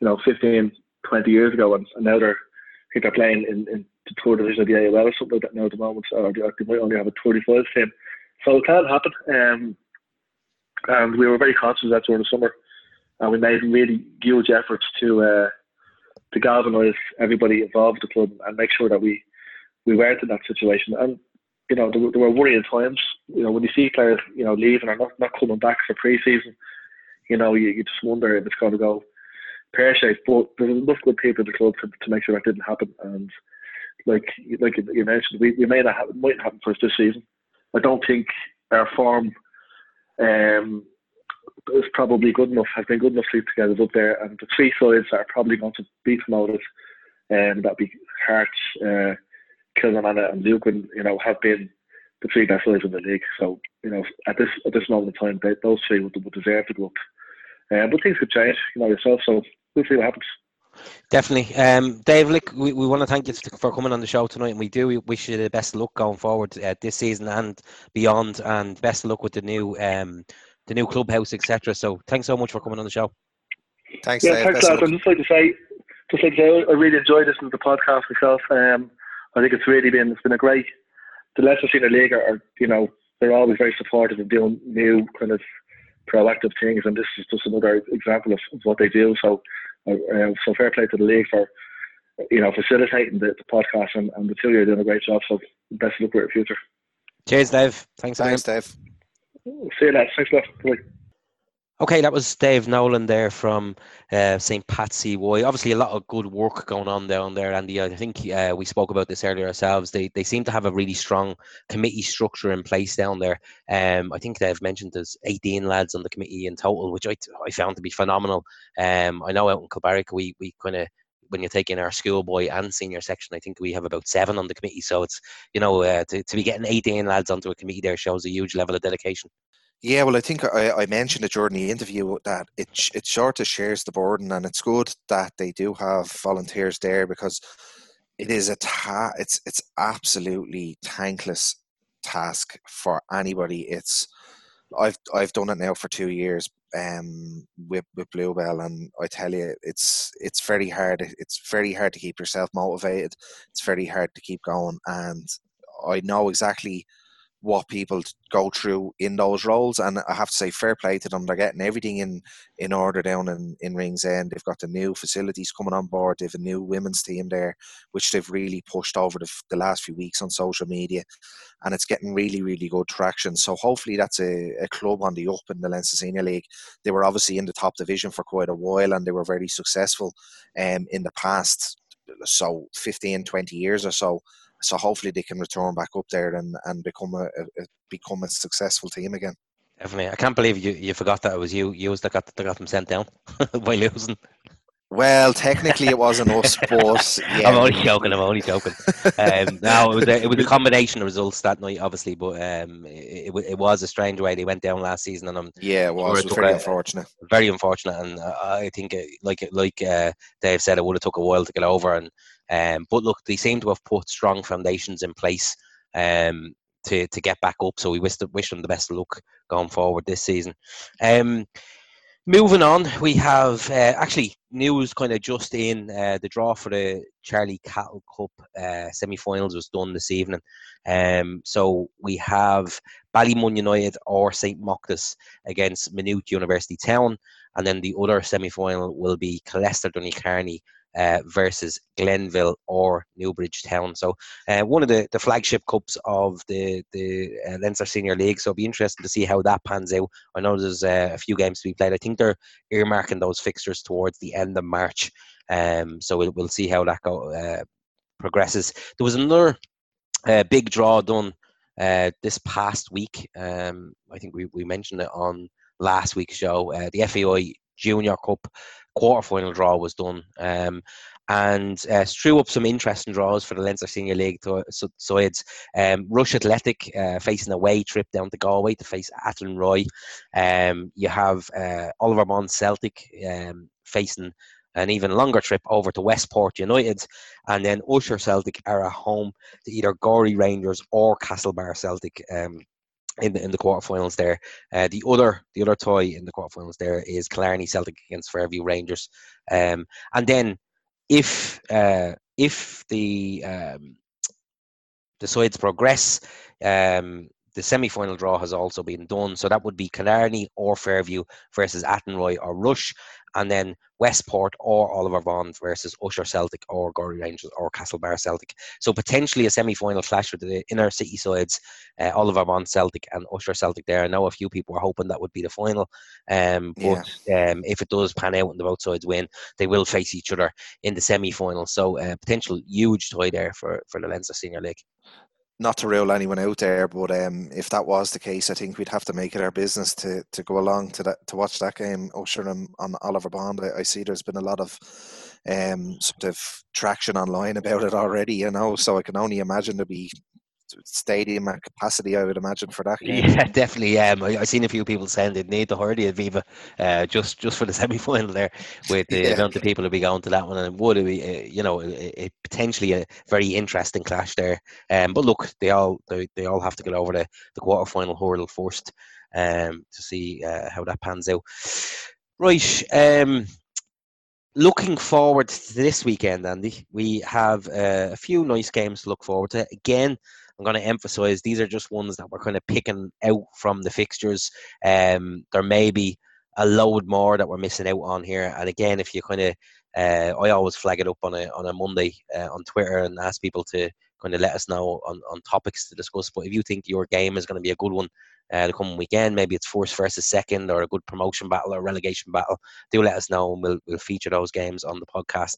you know, 15, 20 years ago, and, and now they're I think they're playing in, in the third division of the AUL or something like that now at the moment, or they, they might only have a 35 team. So it can happen. Um, and we were very conscious of that during the summer. And we made really huge efforts to uh, to galvanise everybody involved in the club and make sure that we, we weren't in that situation. And, you know, there, there were worrying times. You know, when you see players, you know, leaving or not, not coming back for pre-season, you know, you, you just wonder if it's going to go pear-shaped. But there's enough good people in the club to, to make sure that didn't happen. And like like you mentioned, we, we may not have, might happen for us this season. I don't think our form um, is probably good enough, has been good enough to get us up there. And the three sides that are probably going to be promoted, and um, that'd be Hearts, uh, Kilnamanagh, and Lucan. You know, have been the three best sides in the league. So you know, at this at this moment in time, they, those three would, would deserve to go up. Um, but things could change, you know yourself. So we'll see what happens. Definitely. Um, Dave, look, we, we want to thank you for coming on the show tonight, and we do we wish you the best of luck going forward uh, this season and beyond, and best of luck with the new um, the new clubhouse, etc. So, thanks so much for coming on the show. Thanks, yeah, Dave. thanks, I'd just like to say, just like to say, I really enjoyed this the podcast myself. Um, I think it's really been it's been a great. The Leinster Senior League are, you know, they're always very supportive of doing new kind of proactive things, and this is just another example of, of what they do. So uh, so fair play to the league for you know facilitating the, the podcast and, and the two of you are doing a great job. So best of luck with your future. Cheers, Dave. Thanks, Thanks, Dave. See you later. Thanks a lot. Bye. Okay, that was Dave Nolan there from uh, St. Pats CY. Obviously, a lot of good work going on down there, Andy. I think uh, we spoke about this earlier ourselves. They they seem to have a really strong committee structure in place down there. Um, I think they've mentioned there's 18 lads on the committee in total, which I, I found to be phenomenal. Um, I know out in Kilbarrack, we we kind of when you're taking our schoolboy and senior section, I think we have about seven on the committee. So it's you know uh, to to be getting 18 lads onto a committee there shows a huge level of dedication. Yeah, well, I think I, I, mentioned it during the interview that it it sort of shares the burden, and it's good that they do have volunteers there because it is a ta- it's it's absolutely thankless task for anybody. It's I've I've done it now for two years um, with with Bluebell, and I tell you, it's it's very hard. It's very hard to keep yourself motivated. It's very hard to keep going, and I know exactly what people go through in those roles. And I have to say, fair play to them. They're getting everything in, in order down in, in Ringsend. They've got the new facilities coming on board. They've a new women's team there, which they've really pushed over the, the last few weeks on social media. And it's getting really, really good traction. So hopefully that's a, a club on the up in the Leinster Senior League. They were obviously in the top division for quite a while and they were very successful um, in the past, so 15, 20 years or so so hopefully they can return back up there and, and become a, a become a successful team again. Definitely, I can't believe you, you forgot that it was you you that got that got them sent down by losing. Well, technically it wasn't us, but yeah. I'm only joking. I'm only joking. Um, no, it was a, it was a combination of results that night, obviously, but um, it, it, it was a strange way they went down last season, and I'm yeah, it was, it was very a, unfortunate. Very unfortunate, and I think uh, like like uh, Dave said, it would have took a while to get over, and um, but look, they seem to have put strong foundations in place. Um, to, to get back up, so we wish, wish them the best of luck going forward this season. Um, Moving on, we have uh, actually news kind of just in. Uh, the draw for the Charlie Cahill Cup uh, semi-finals was done this evening. Um, so we have Ballymun United or St Mochtas against Maynooth University Town, and then the other semi-final will be Killester Dooney uh, versus Glenville or Newbridge Town. So uh, one of the, the flagship cups of the the uh, Leinster Senior League. So it'll be interesting to see how that pans out. I know there's uh, a few games to be played. I think they're earmarking those fixtures towards the end of March. Um, so we'll, we'll see how that go uh, progresses. There was another uh, big draw done this past week. Um, I think we, we mentioned it on last week's show. the FAI Junior Cup quarter-final draw was done. Um, and uh, threw up some interesting draws for the Leinster Senior League So, sides. Um, Rush Athletic uh, facing a away trip down to Galway to face Athlone Um, you have uh, Oliver Bond Celtic um, facing an even longer trip over to Westport United, and then Usher Celtic are at home to either Gorey Rangers or Castlebar Celtic. Um, in the in the quarterfinals there. Uh, the other the other toy in the quarterfinals there is Killarney Celtic against Fairview Rangers. Um, and then if uh, if the um, the sides progress, um, the semi-final draw has also been done. So that would be Killarney or Fairview versus Athenry or Rush, and then Westport or Oliver Bond versus Usher Celtic or Gorey Rangers or Castlebar Celtic. So potentially a semi-final clash with the inner city sides, uh, Oliver Bond Celtic and Usher Celtic. There, I know a few people are hoping that would be the final, um, but yeah. um, if it does pan out and the both sides win, they will face each other in the semi-final. So uh, potential huge tie there for for the Leinster Senior League not to rule anyone out there, but um, if that was the case, I think we'd have to make it our business to, to go along to that to watch that game. And on Oliver Bond. I, I, see there's been a lot of um, sort of traction online about it already, you know. So I can only imagine there'll be stadium capacity, I would imagine, for that game. Yeah, definitely. Um, I, have seen a few people saying they'd need the Hurdy at Viva uh, just just for the semi final there, with the yeah. amount of people who be going to that one, and it would be, uh, you know, a, a, potentially a very interesting clash there. Um, but look, they all they, they all have to get over the the quarter final hurdle first, um, to see uh, how that pans out. Right. Um, looking forward to this weekend, Andy, we have uh, a few nice games to look forward to. Again, I'm going to emphasize these are just ones that we're kind of picking out from the fixtures. Um, there may be a load more that we're missing out on here. And again, if you kind of, uh, I always flag it up on a on a Monday uh, on Twitter and ask people to kind of let us know on, on topics to discuss. But if you think your game is going to be a good one uh, the coming weekend, maybe it's first versus second or a good promotion battle or relegation battle, do let us know and we'll, we'll feature those games on the podcast.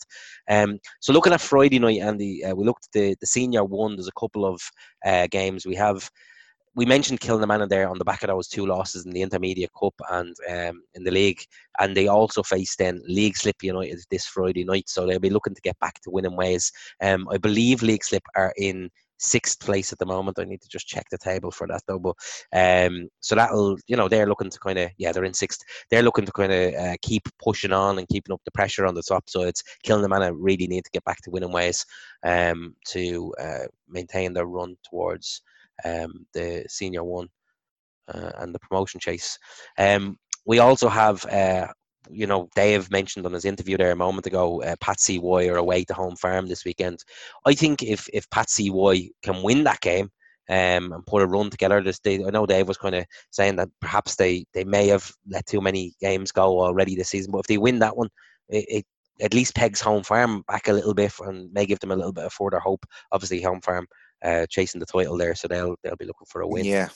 Um, so looking at Friday night, Andy, uh, we looked at the, the senior one. There's a couple of uh, games. We have we mentioned Kilnamanagh there on the back of those two losses in the Intermediate Cup and um, in the league, and they also face then Leixlip United this Friday night, so they'll be looking to get back to winning ways. Um, I believe League Slip are in sixth place at the moment. I need to just check the table for that though. But um, so that'll you know they're looking to kind of yeah they're in sixth. They're looking to kind of uh, keep pushing on and keeping up the pressure on the top. So it's Kilnamanagh really need to get back to winning ways um, to uh, maintain their run towards um, the senior one uh, and the promotion chase. Um, we also have, uh, you know, Dave mentioned on his interview there a moment ago, uh, Pat CY are away to home farm this weekend. I think if if Pat CY can win that game, um, and put a run together. This day, I know Dave was kind of saying that perhaps they, they may have let too many games go already this season, but if they win that one, it, it at least pegs home farm back a little bit and may give them a little bit of further hope. Obviously, home farm uh, chasing the title there, so they'll they'll be looking for a win. Yeah,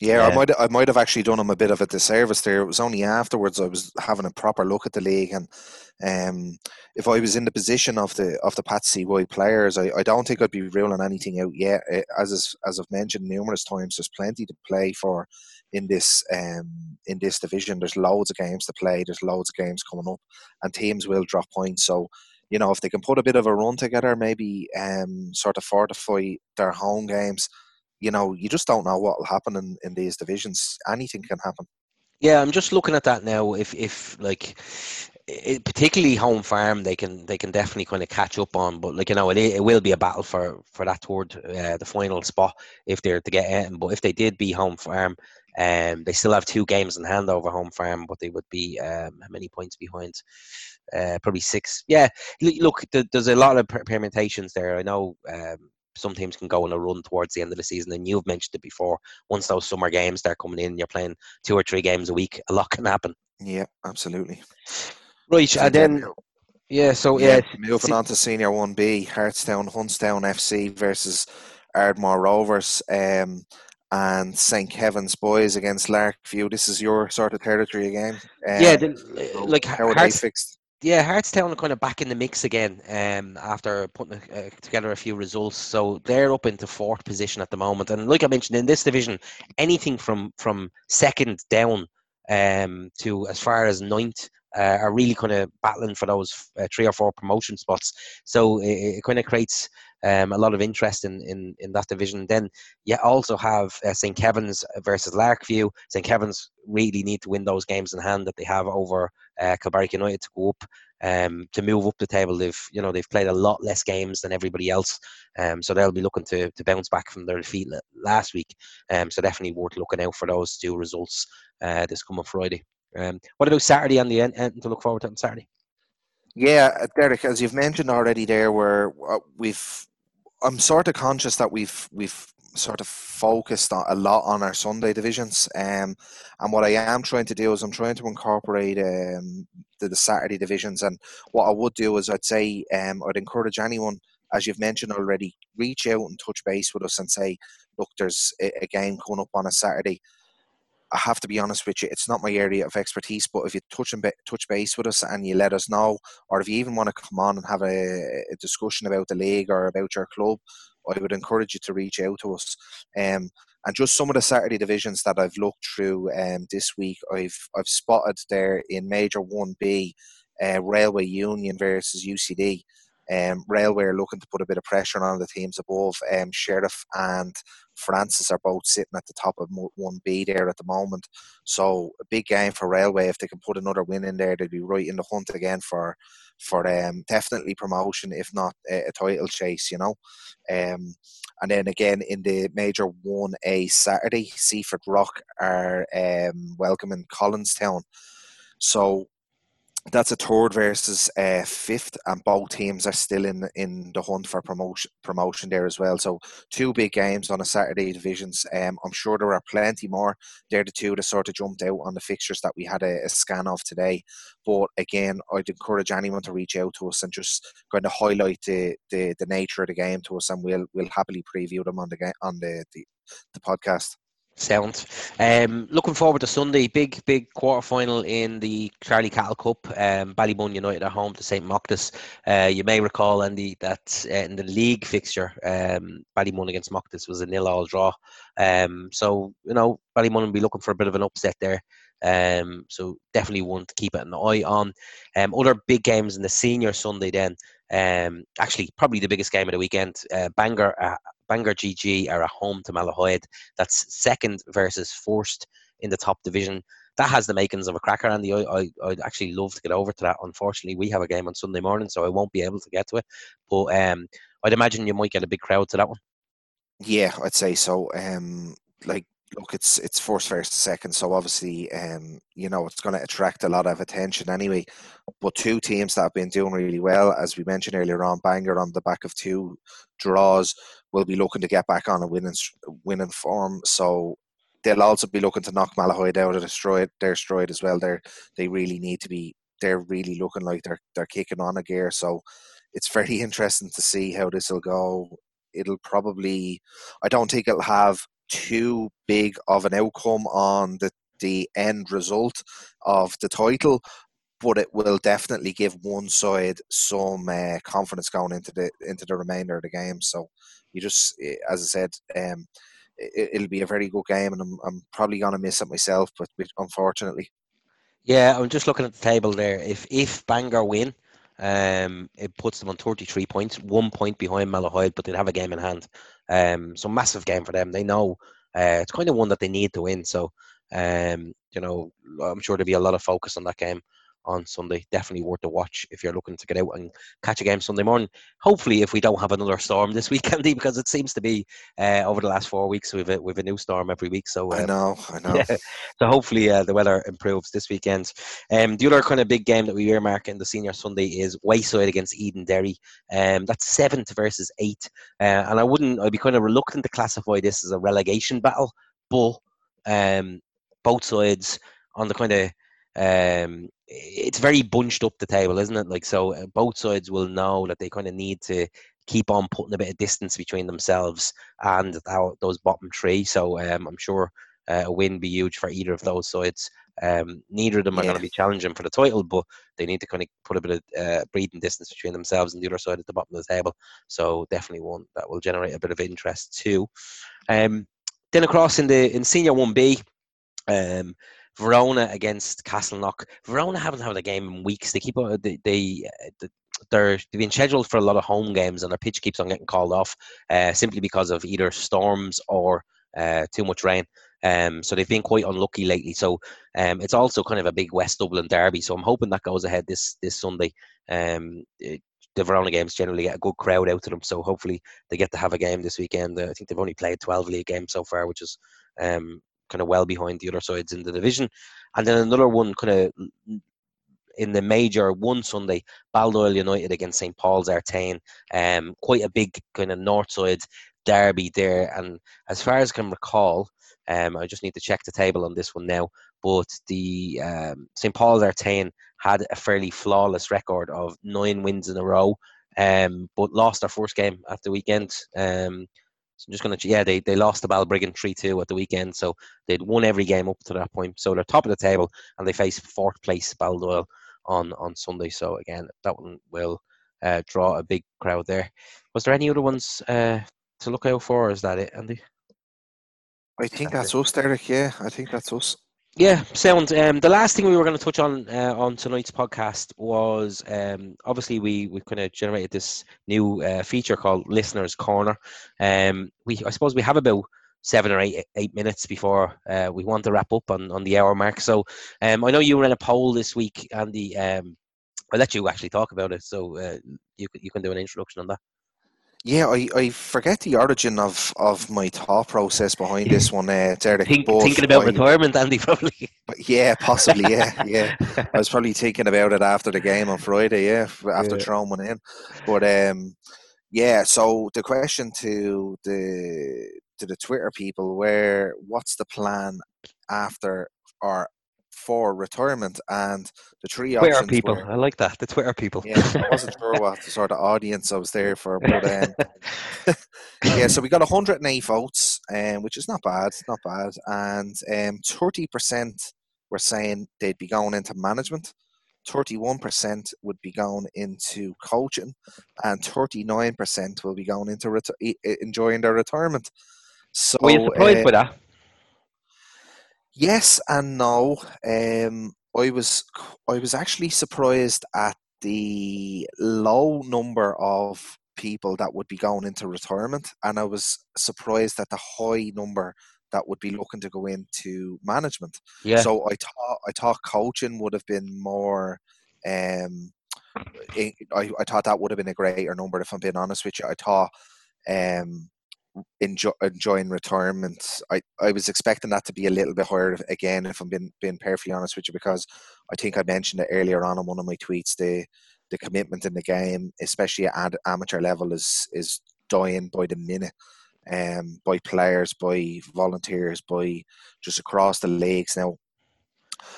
Yeah, I might I might have actually done him a bit of a disservice there. It was only afterwards I was having a proper look at the league, and um, if I was in the position of the of the Pat players, I, I don't think I'd be ruling anything out yet. Eh, as is, as I've mentioned numerous times, there's plenty to play for in this um, in this division. There's loads of games to play. There's loads of games coming up, and teams will drop points. So you know if they can put a bit of a run together, maybe um, sort of fortify their home games you know, you just don't know what will happen in, in these divisions. Anything can happen. Yeah, I'm just looking at that now. If if like, it, particularly home farm, they can they can definitely kind of catch up on. But like you know, it, it will be a battle for for that toward uh, the final spot if they're to get in. But if they did be home farm, um, they still have two games in hand over home farm, but they would be um, how many points behind? Uh, probably six. Yeah, look, there's a lot of permutations there. I know um, some teams can go on a run towards the end of the season. And you've mentioned it before. Once those summer games start coming in, you're playing two or three games a week. A lot can happen. Yeah, absolutely. Right, and then yeah, so yeah, yeah moving on to Senior One B, Hartstown Huntstown FC versus Ardmore Rovers. Um, and St. Kevin's boys against Larkview. This is your sort of territory again. Um, yeah, the, like how are they fixed? Yeah, Hartstown are kind of back in the mix again um, after putting uh, together a few results. So they're up into fourth position at the moment. And like I mentioned, in this division, anything from from second down um, to as far as ninth uh, are really kind of battling for those uh, three or four promotion spots. So it, it kind of creates um, a lot of interest in, in, in that division. Then you also have uh, St. Kevin's versus Larkview. St. Kevin's really need to win those games in hand that they have over uh, United to go up. Um, to move up the table, they've you know they've played a lot less games than everybody else, um, so they'll be looking to, to bounce back from their defeat last week. Um, so definitely worth looking out for those two results uh, this coming Friday. Um, what about Saturday and the end, end to look forward to on Saturday? Yeah, uh, Derek, as you've mentioned already, there where uh, we've, I'm sort of conscious that we've we've sort of focused on, a lot on our Sunday divisions, um, and what I am trying to do is I'm trying to incorporate um, the, the Saturday divisions. And what I would do is I'd say um, I'd encourage anyone, as you've mentioned already, reach out and touch base with us and say, look, there's a, a game coming up on a Saturday I have to be honest with you, it's not my area of expertise. But if you touch and touch base with us and you let us know, or if you even want to come on and have a, a discussion about the league or about your club, I would encourage you to reach out to us. Um, and just some of the Saturday divisions that I've looked through um, this week, I've I've spotted there in Major One B, uh, Railway Union versus UCD. Um, Railway are looking to put a bit of pressure on the teams above. Um, Sheriff and Francis are both sitting at the top of 1B there at the moment. So a big game for Railway. If they can put another win in there, they'd be right in the hunt again for for um, definitely promotion, if not a, a title chase, you know. Um, and then again in the major 1A Saturday, Seaford Rock are um, welcoming Collinstown. So that's a third versus uh, fifth, and both teams are still in in the hunt for promotion promotion there as well. So two big games on a Saturday divisions. Um, I'm sure there are plenty more. They're the two that sort of jumped out on the fixtures that we had a, a, scan of today. But again, I'd encourage anyone to reach out to us and just kind of highlight the, the, the nature of the game to us, and we'll we'll happily preview them on the game on the, the, the podcast. Sound. Um, looking forward to Sunday. Big, big quarter final in the Charlie Cahill Cup. Um, Ballymun United at home to St. Mochtas. Uh, you may recall, Andy, that uh, in the league fixture, um, Ballymun against Mochtas was a nil-all draw. Um, so, you know, Ballymun will be looking for a bit of an upset there. Um, so definitely one to keep an eye on. Um, other big games in the senior Sunday then. Um, actually, probably the biggest game of the weekend. Uh, Bangor uh, Bangor GG are at home to Malahide. That's second versus first in the top division. That has the makings of a cracker, and I, I, I'd actually love to get over to that. Unfortunately, we have a game on Sunday morning, so I won't be able to get to it. But um, I'd imagine you might get a big crowd to that one. Yeah, I'd say so. Um, like look, it's it's first versus second, so obviously, um, you know, it's going to attract a lot of attention anyway. But two teams that have been doing really well, as we mentioned earlier on, Bangor on the back of two draws, will be looking to get back on a winning winning form. So they'll also be looking to knock Malahide out of destroy their stride as well. They're they really need to be. They're really looking like they're they're kicking on a gear. So it's very interesting to see how this will go. It'll probably. I don't think it'll have too big of an outcome on the the end result of the title, but it will definitely give one side some uh, confidence going into the into the remainder of the game. So you just, eh, as I said, um, it, will be a very good game, and I'm, I'm probably going to miss it myself, but unfortunately. Yeah, I'm just looking at the table there. If if Bangor win, um, it puts them on 33 points, one point behind Malahide, but they'd have a game in hand. Um, so massive game for them. They know uh, it's kind of one that they need to win. So, um, you know, I'm sure there'll be a lot of focus on that game on Sunday. Definitely worth a watch if you're looking to get out and catch a game Sunday morning. Hopefully, if we don't have another storm this weekend, because it seems to be uh, over the last four weeks we've a, we've a new storm every week. So um, I know, I know. Yeah, so hopefully uh, the weather improves this weekend. Um, the other kind of big game that we earmark in the senior Sunday is Wayside against Edenderry. Um, that's seventh versus eight, uh, and I wouldn't. I'd be kind of reluctant to classify this as a relegation battle, but um, both sides on the kind of um, it's very bunched up the table, isn't it? Like so, uh, both sides will know that they kind of need to keep on putting a bit of distance between themselves and our, those bottom three. So um, I'm sure uh, a win be huge for either of those sides. Um, neither of them are yeah. going to be challenging for the title, but they need to kind of put a bit of uh, breathing distance between themselves and the other side at the bottom of the table. So definitely one that will generate a bit of interest too. Um, then across in the in Senior One B, um, Verona against Castleknock. Verona haven't had a game in weeks. They keep they, they they're they've been scheduled for a lot of home games, and their pitch keeps on getting called off uh, simply because of either storms or uh, too much rain. Um, so they've been quite unlucky lately. So um, it's also kind of a big West Dublin derby. So I'm hoping that goes ahead this this Sunday. Um, it, the Verona games generally get a good crowd out to them, so hopefully they get to have a game this weekend. Uh, I think they've only played 12 league games so far, which is um, kind of well behind the other sides in the division. And then another one kind of in the major one Sunday, Baldoyle United against St Paul's Artane. Um, quite a big kind of north side derby there. And as far as I can recall, um, I just need to check the table on this one now. But the um, St Paul's Artane had a fairly flawless record of nine wins in a row, um, but lost their first game at the weekend. Um, so I'm just going to, yeah, they, they lost to Balbriggan 3 2 at the weekend. So they'd won every game up to that point. So they're top of the table and they face fourth place Baldoyle on, on Sunday. So again, that one will uh, draw a big crowd there. Was there any other ones uh, to look out for? is that it, Andy? I think that's us, Derek. Yeah, I think that's us. Yeah, sound. Um, the last thing we were going to touch on uh, on tonight's podcast was um, obviously we we kind of generated this new uh, feature called Listeners Corner. Um, we I suppose we have about seven or eight eight minutes before uh, we want to wrap up on, on the hour mark. So um, I know you were in a poll this week, Andy. Um, I'll let you actually talk about it. So uh, you you can do an introduction on that. Yeah, I, I forget the origin of, of my thought process behind this one. Uh, Derek, Think, thinking about I, retirement, Andy, probably. Yeah, possibly. Yeah, yeah. I was probably thinking about it after the game on Friday. Yeah, after yeah. throwing one in. But um, yeah. So the question to the to the Twitter people, where what's the plan after or for retirement, and the three Twitter options people. Were, I like that. The Twitter people. Yeah, I wasn't sure what sort of audience I was there for, but um, yeah. So we got 108 votes, um, which is not bad, not bad, and um, 30% were saying they'd be going into management. 31% would be going into coaching, and 39% will be going into reti- enjoying their retirement. So, were you surprised uh, by that? Yes and no. Um, I was I was actually surprised at the low number of people that would be going into retirement, and I was surprised at the high number that would be looking to go into management. Yeah. So I thought I thought coaching would have been more. Um, I, I thought that would have been a greater number if I'm being honest with you. I thought um, enjoy, enjoying retirement. I, I was expecting that to be a little bit higher again, if I'm being being perfectly honest with you, because I think I mentioned it earlier on in one of my tweets. The the commitment in the game, especially at amateur level, is is dying by the minute. Um, by players, by volunteers, by just across the leagues. Now,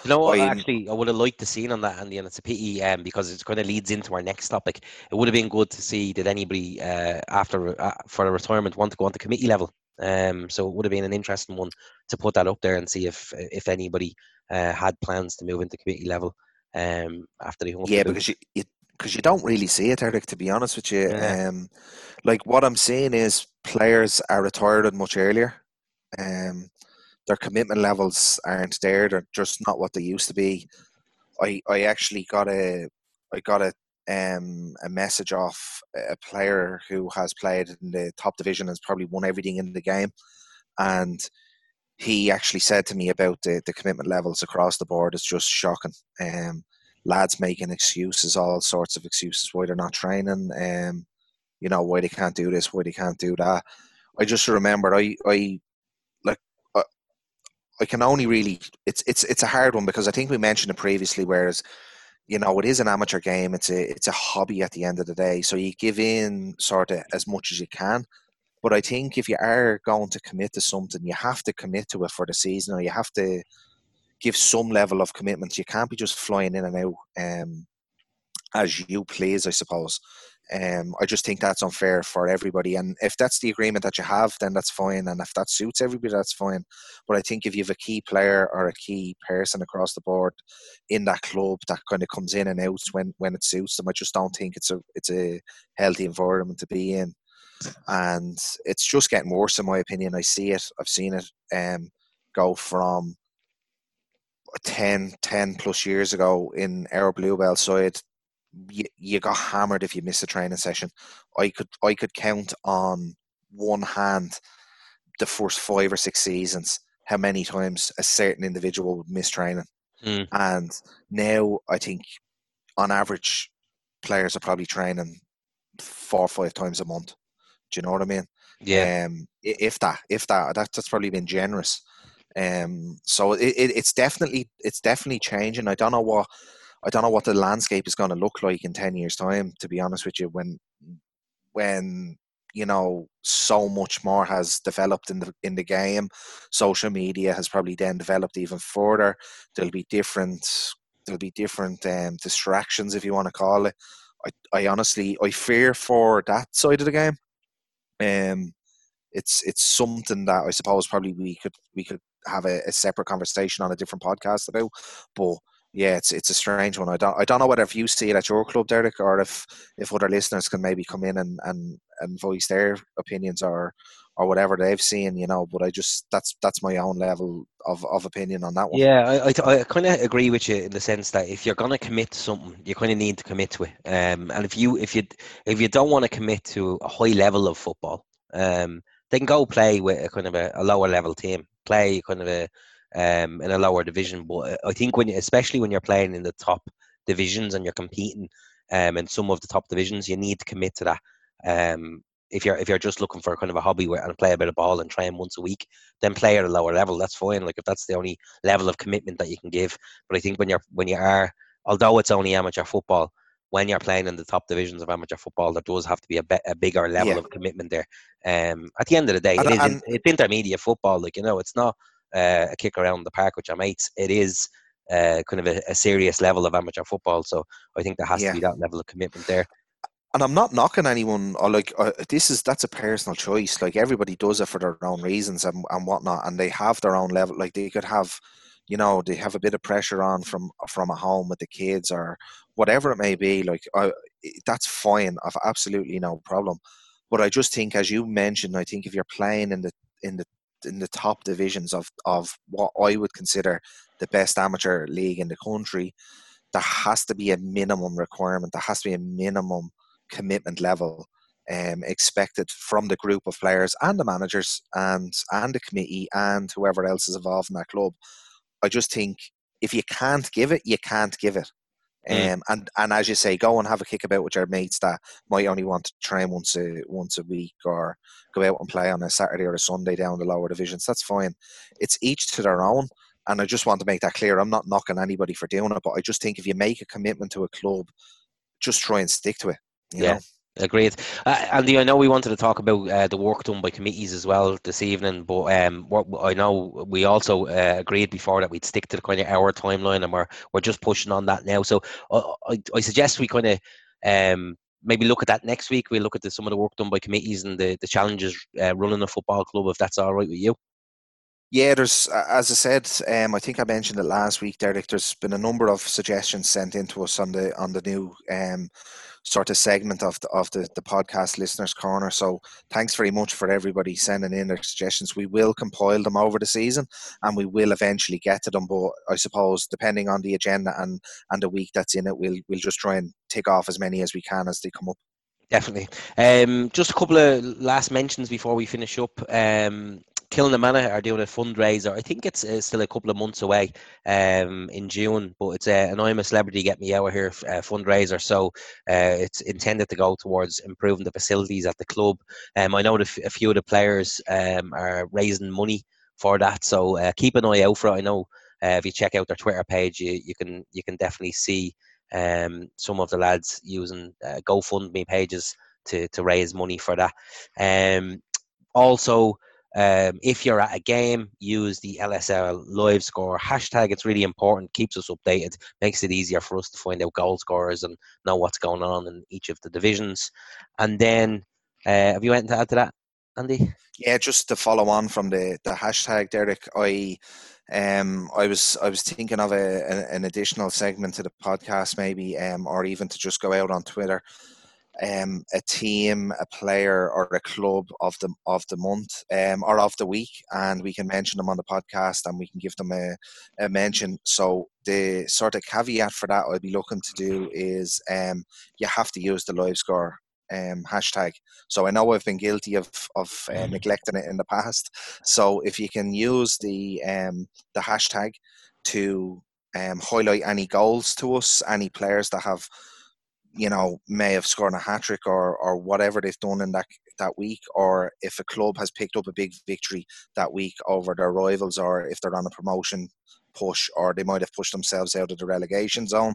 you know what? Actually, I would have liked to see on that, Andy, and it's a pity um, because it kind of leads into our next topic. It would have been good to see did anybody uh, after uh, for a retirement want to go on to committee level Um, so it would have been an interesting one to put that up there and see if if anybody uh, had plans to move into committee level um, after the yeah because you, you because you don't really see it, Eric. To be honest with you, yeah. um, like what I'm saying is players are retired much earlier. Um, their commitment levels aren't there. They're just not what they used to be. I I actually got a I got a um, a message off a player who has played in the top division and has probably won everything in the game, and he actually said to me about the, the commitment levels across the board. It's just shocking. Um, lads making excuses, all sorts of excuses why they're not training. Um, you know why they can't do this, why they can't do that. I just remember I I I, I can only really it's it's it's a hard one because I think we mentioned it previously. Whereas you know it is an amateur game, it's a it's a hobby at the end of the day. So you give in sort of as much as you can. But I think if you are going to commit to something, you have to commit to it for the season, or you have to give some level of commitment. You can't be just flying in and out um, as you please, I suppose. Um, I just think that's unfair for everybody. And if that's the agreement that you have, then that's fine. And if that suits everybody, that's fine. But I think if you have a key player or a key person across the board in that club that kind of comes in and out when, when it suits them, I just don't think it's a it's a healthy environment to be in. And it's just getting worse, in my opinion. I see it. I've seen it um, go from 10, 10 plus years ago in our Bluebell side, you, you got hammered if you missed a training session. I could I could count on one hand the first five or six seasons how many times a certain individual would miss training. Mm. And now I think on average players are probably training four or five times a month. Do you know what I mean? Yeah. Um, if that, if that, that's probably been generous. Um, so it, it, it's definitely it's definitely changing. I don't know what I don't know what the landscape is going to look like in ten years' time. To be honest with you, when when you know so much more has developed in the in the game, social media has probably then developed even further. There'll be different there'll be different um, distractions if you want to call it. I, I honestly I fear for that side of the game. Um, it's it's something that I suppose probably we could we could have a, a, separate conversation on a different podcast about. But yeah, it's it's a strange one. I don't I don't know whether if you see it at your club, Derek, or if if other listeners can maybe come in and and, and voice their opinions or or whatever they've seen, you know. But I just that's that's my own level of, of opinion on that one. Yeah, I I, I kind of agree with you in the sense that if you're gonna commit to something, you kind of need to commit to it. Um, and if you if you if you don't want to commit to a high level of football, um, they can go play with a kind of a, a lower level team, play kind of a um, in a lower division. But I think when, especially when you're playing in the top divisions and you're competing um, in some of the top divisions, you need to commit to that. Um, if you're if you're just looking for kind of a hobby where, and play a bit of ball and train once a week, then play at a lower level. That's fine. Like if that's the only level of commitment that you can give. But I think when you're when you are, although it's only amateur football, when you're playing in the top divisions of amateur football, there does have to be a, be- a bigger level yeah. of commitment there. Um, at the end of the day, it and, is, it's intermediate football. Like you know, it's not uh, a kick around the park with your mates. It is uh, kind of a, a, serious level of amateur football. So I think there has yeah. to be that level of commitment there. And I'm not knocking anyone. Or like uh, this is that's a personal choice. Like everybody does it for their own reasons and, and whatnot, and they have their own level. Like they could have you know they have a bit of pressure on from from a home with the kids or whatever it may be like I, that's fine i've absolutely no problem but i just think as you mentioned i think if you're playing in the in the in the top divisions of of what i would consider the best amateur league in the country there has to be a minimum requirement there has to be a minimum commitment level um, expected from the group of players and the managers and and the committee and whoever else is involved in that club I just think if you can't give it, you can't give it. Mm. Um, and and as you say, go and have a kick about with your mates that might only want to train once a once a week or go out and play on a Saturday or a Sunday down the lower divisions. That's fine. It's each to their own. And I just want to make that clear. I'm not knocking anybody for doing it, but I just think if you make a commitment to a club, just try and stick to it. yeah. Know? Agreed. Uh, Andy, I know we wanted to talk about uh, the work done by committees as well this evening, but um, what I know we also uh, agreed before that we'd stick to the kind of hour timeline, and we're we're just pushing on that now. So uh, I, I suggest we kind of um, maybe look at that next week. We'll look at the, some of the work done by committees and the, the challenges uh, running a football club, if that's all right with you. Yeah, there's as I said, um, I think I mentioned it last week, Derek. There's been a number of suggestions sent in to us on the on the new um, sort of segment of the of the, the podcast listeners corner. So thanks very much for everybody sending in their suggestions. We will compile them over the season, and we will eventually get to them. But I suppose depending on the agenda and and the week that's in it, we'll we'll just try and tick off as many as we can as they come up. Definitely. Um, just a couple of last mentions before we finish up. Um, Kilnamanagh are doing a fundraiser. I think it's still a couple of months away um, in June, but it's uh, an I'm a Celebrity Get Me Out of Here uh, fundraiser. So uh, it's intended to go towards improving the facilities at the club. Um, I know a few of the players um, are raising money for that, so uh, keep an eye out for it. I know uh, if you check out their Twitter page, you, you can you can definitely see um, some of the lads using GoFundMe pages to, to raise money for that. Um, also, um, if you're at a game, use the LSL live score hashtag. It's really important, keeps us updated, makes it easier for us to find out goal scorers and know what's going on in each of the divisions. And then, uh, have you anything to add to that, Andy? Yeah, just to follow on from the, the hashtag, Derek, I um, I was I was thinking of a, an additional segment to the podcast, maybe, um, or even to just go out on Twitter um, a team, a player, or a club of the of the month um, or of the week, and we can mention them on the podcast, and we can give them a, a mention. So the sort of caveat for that I'd be looking to do is um, you have to use the live score um, hashtag. So I know I've been guilty of of uh, mm. neglecting it in the past. So if you can use the um, the hashtag to um, highlight any goals to us, any players that have you know may have scored a hat trick or or whatever they've done in that that week, or if a club has picked up a big victory that week over their rivals, or if they're on a promotion push, or they might have pushed themselves out of the relegation zone,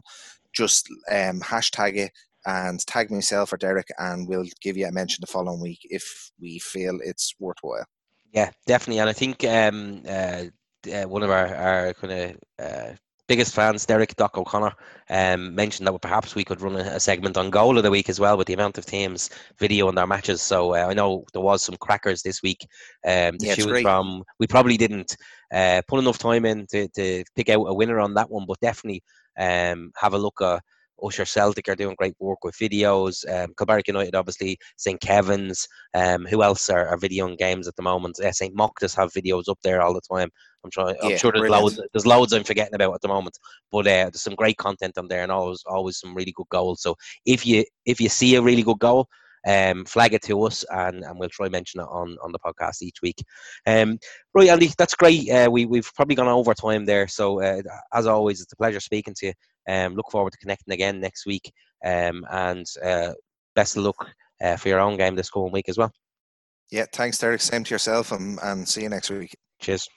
just um, hashtag it and tag myself or Derek, and we'll give you a mention the following week if we feel it's worthwhile. Yeah, definitely, and I think um, uh, uh, one of our, our kind of uh, biggest fans, Derek Doc O'Connor, um, mentioned that perhaps we could run a, segment on goal of the week as well with the amount of teams video on their matches. So uh, I know there was some crackers this week um, to yeah, choose from. We probably didn't uh, put enough time in to, to pick out a winner on that one, but definitely um, have a look at Usher Celtic are doing great work with videos. Um, Kilbarrack United, obviously, St. Kevin's. Um, who else are, are videoing games at the moment? Uh, St. Mochtas have videos up there all the time. I'm trying. I'm yeah, sure there's brilliant. loads. There's loads I'm forgetting about at the moment, but uh, there's some great content on there, and always always some really good goals. So if you if you see a really good goal, um, flag it to us and, and we'll try mention it on, on the podcast each week. Um, right, Andy, that's great. Uh, we, we've probably gone over time there. So, uh, as always, it's a pleasure speaking to you. Um, look forward to connecting again next week. Um, and uh, best of luck uh, for your own game this coming week as well. Yeah, thanks, Derek. Same to yourself, and, and see you next week. Cheers.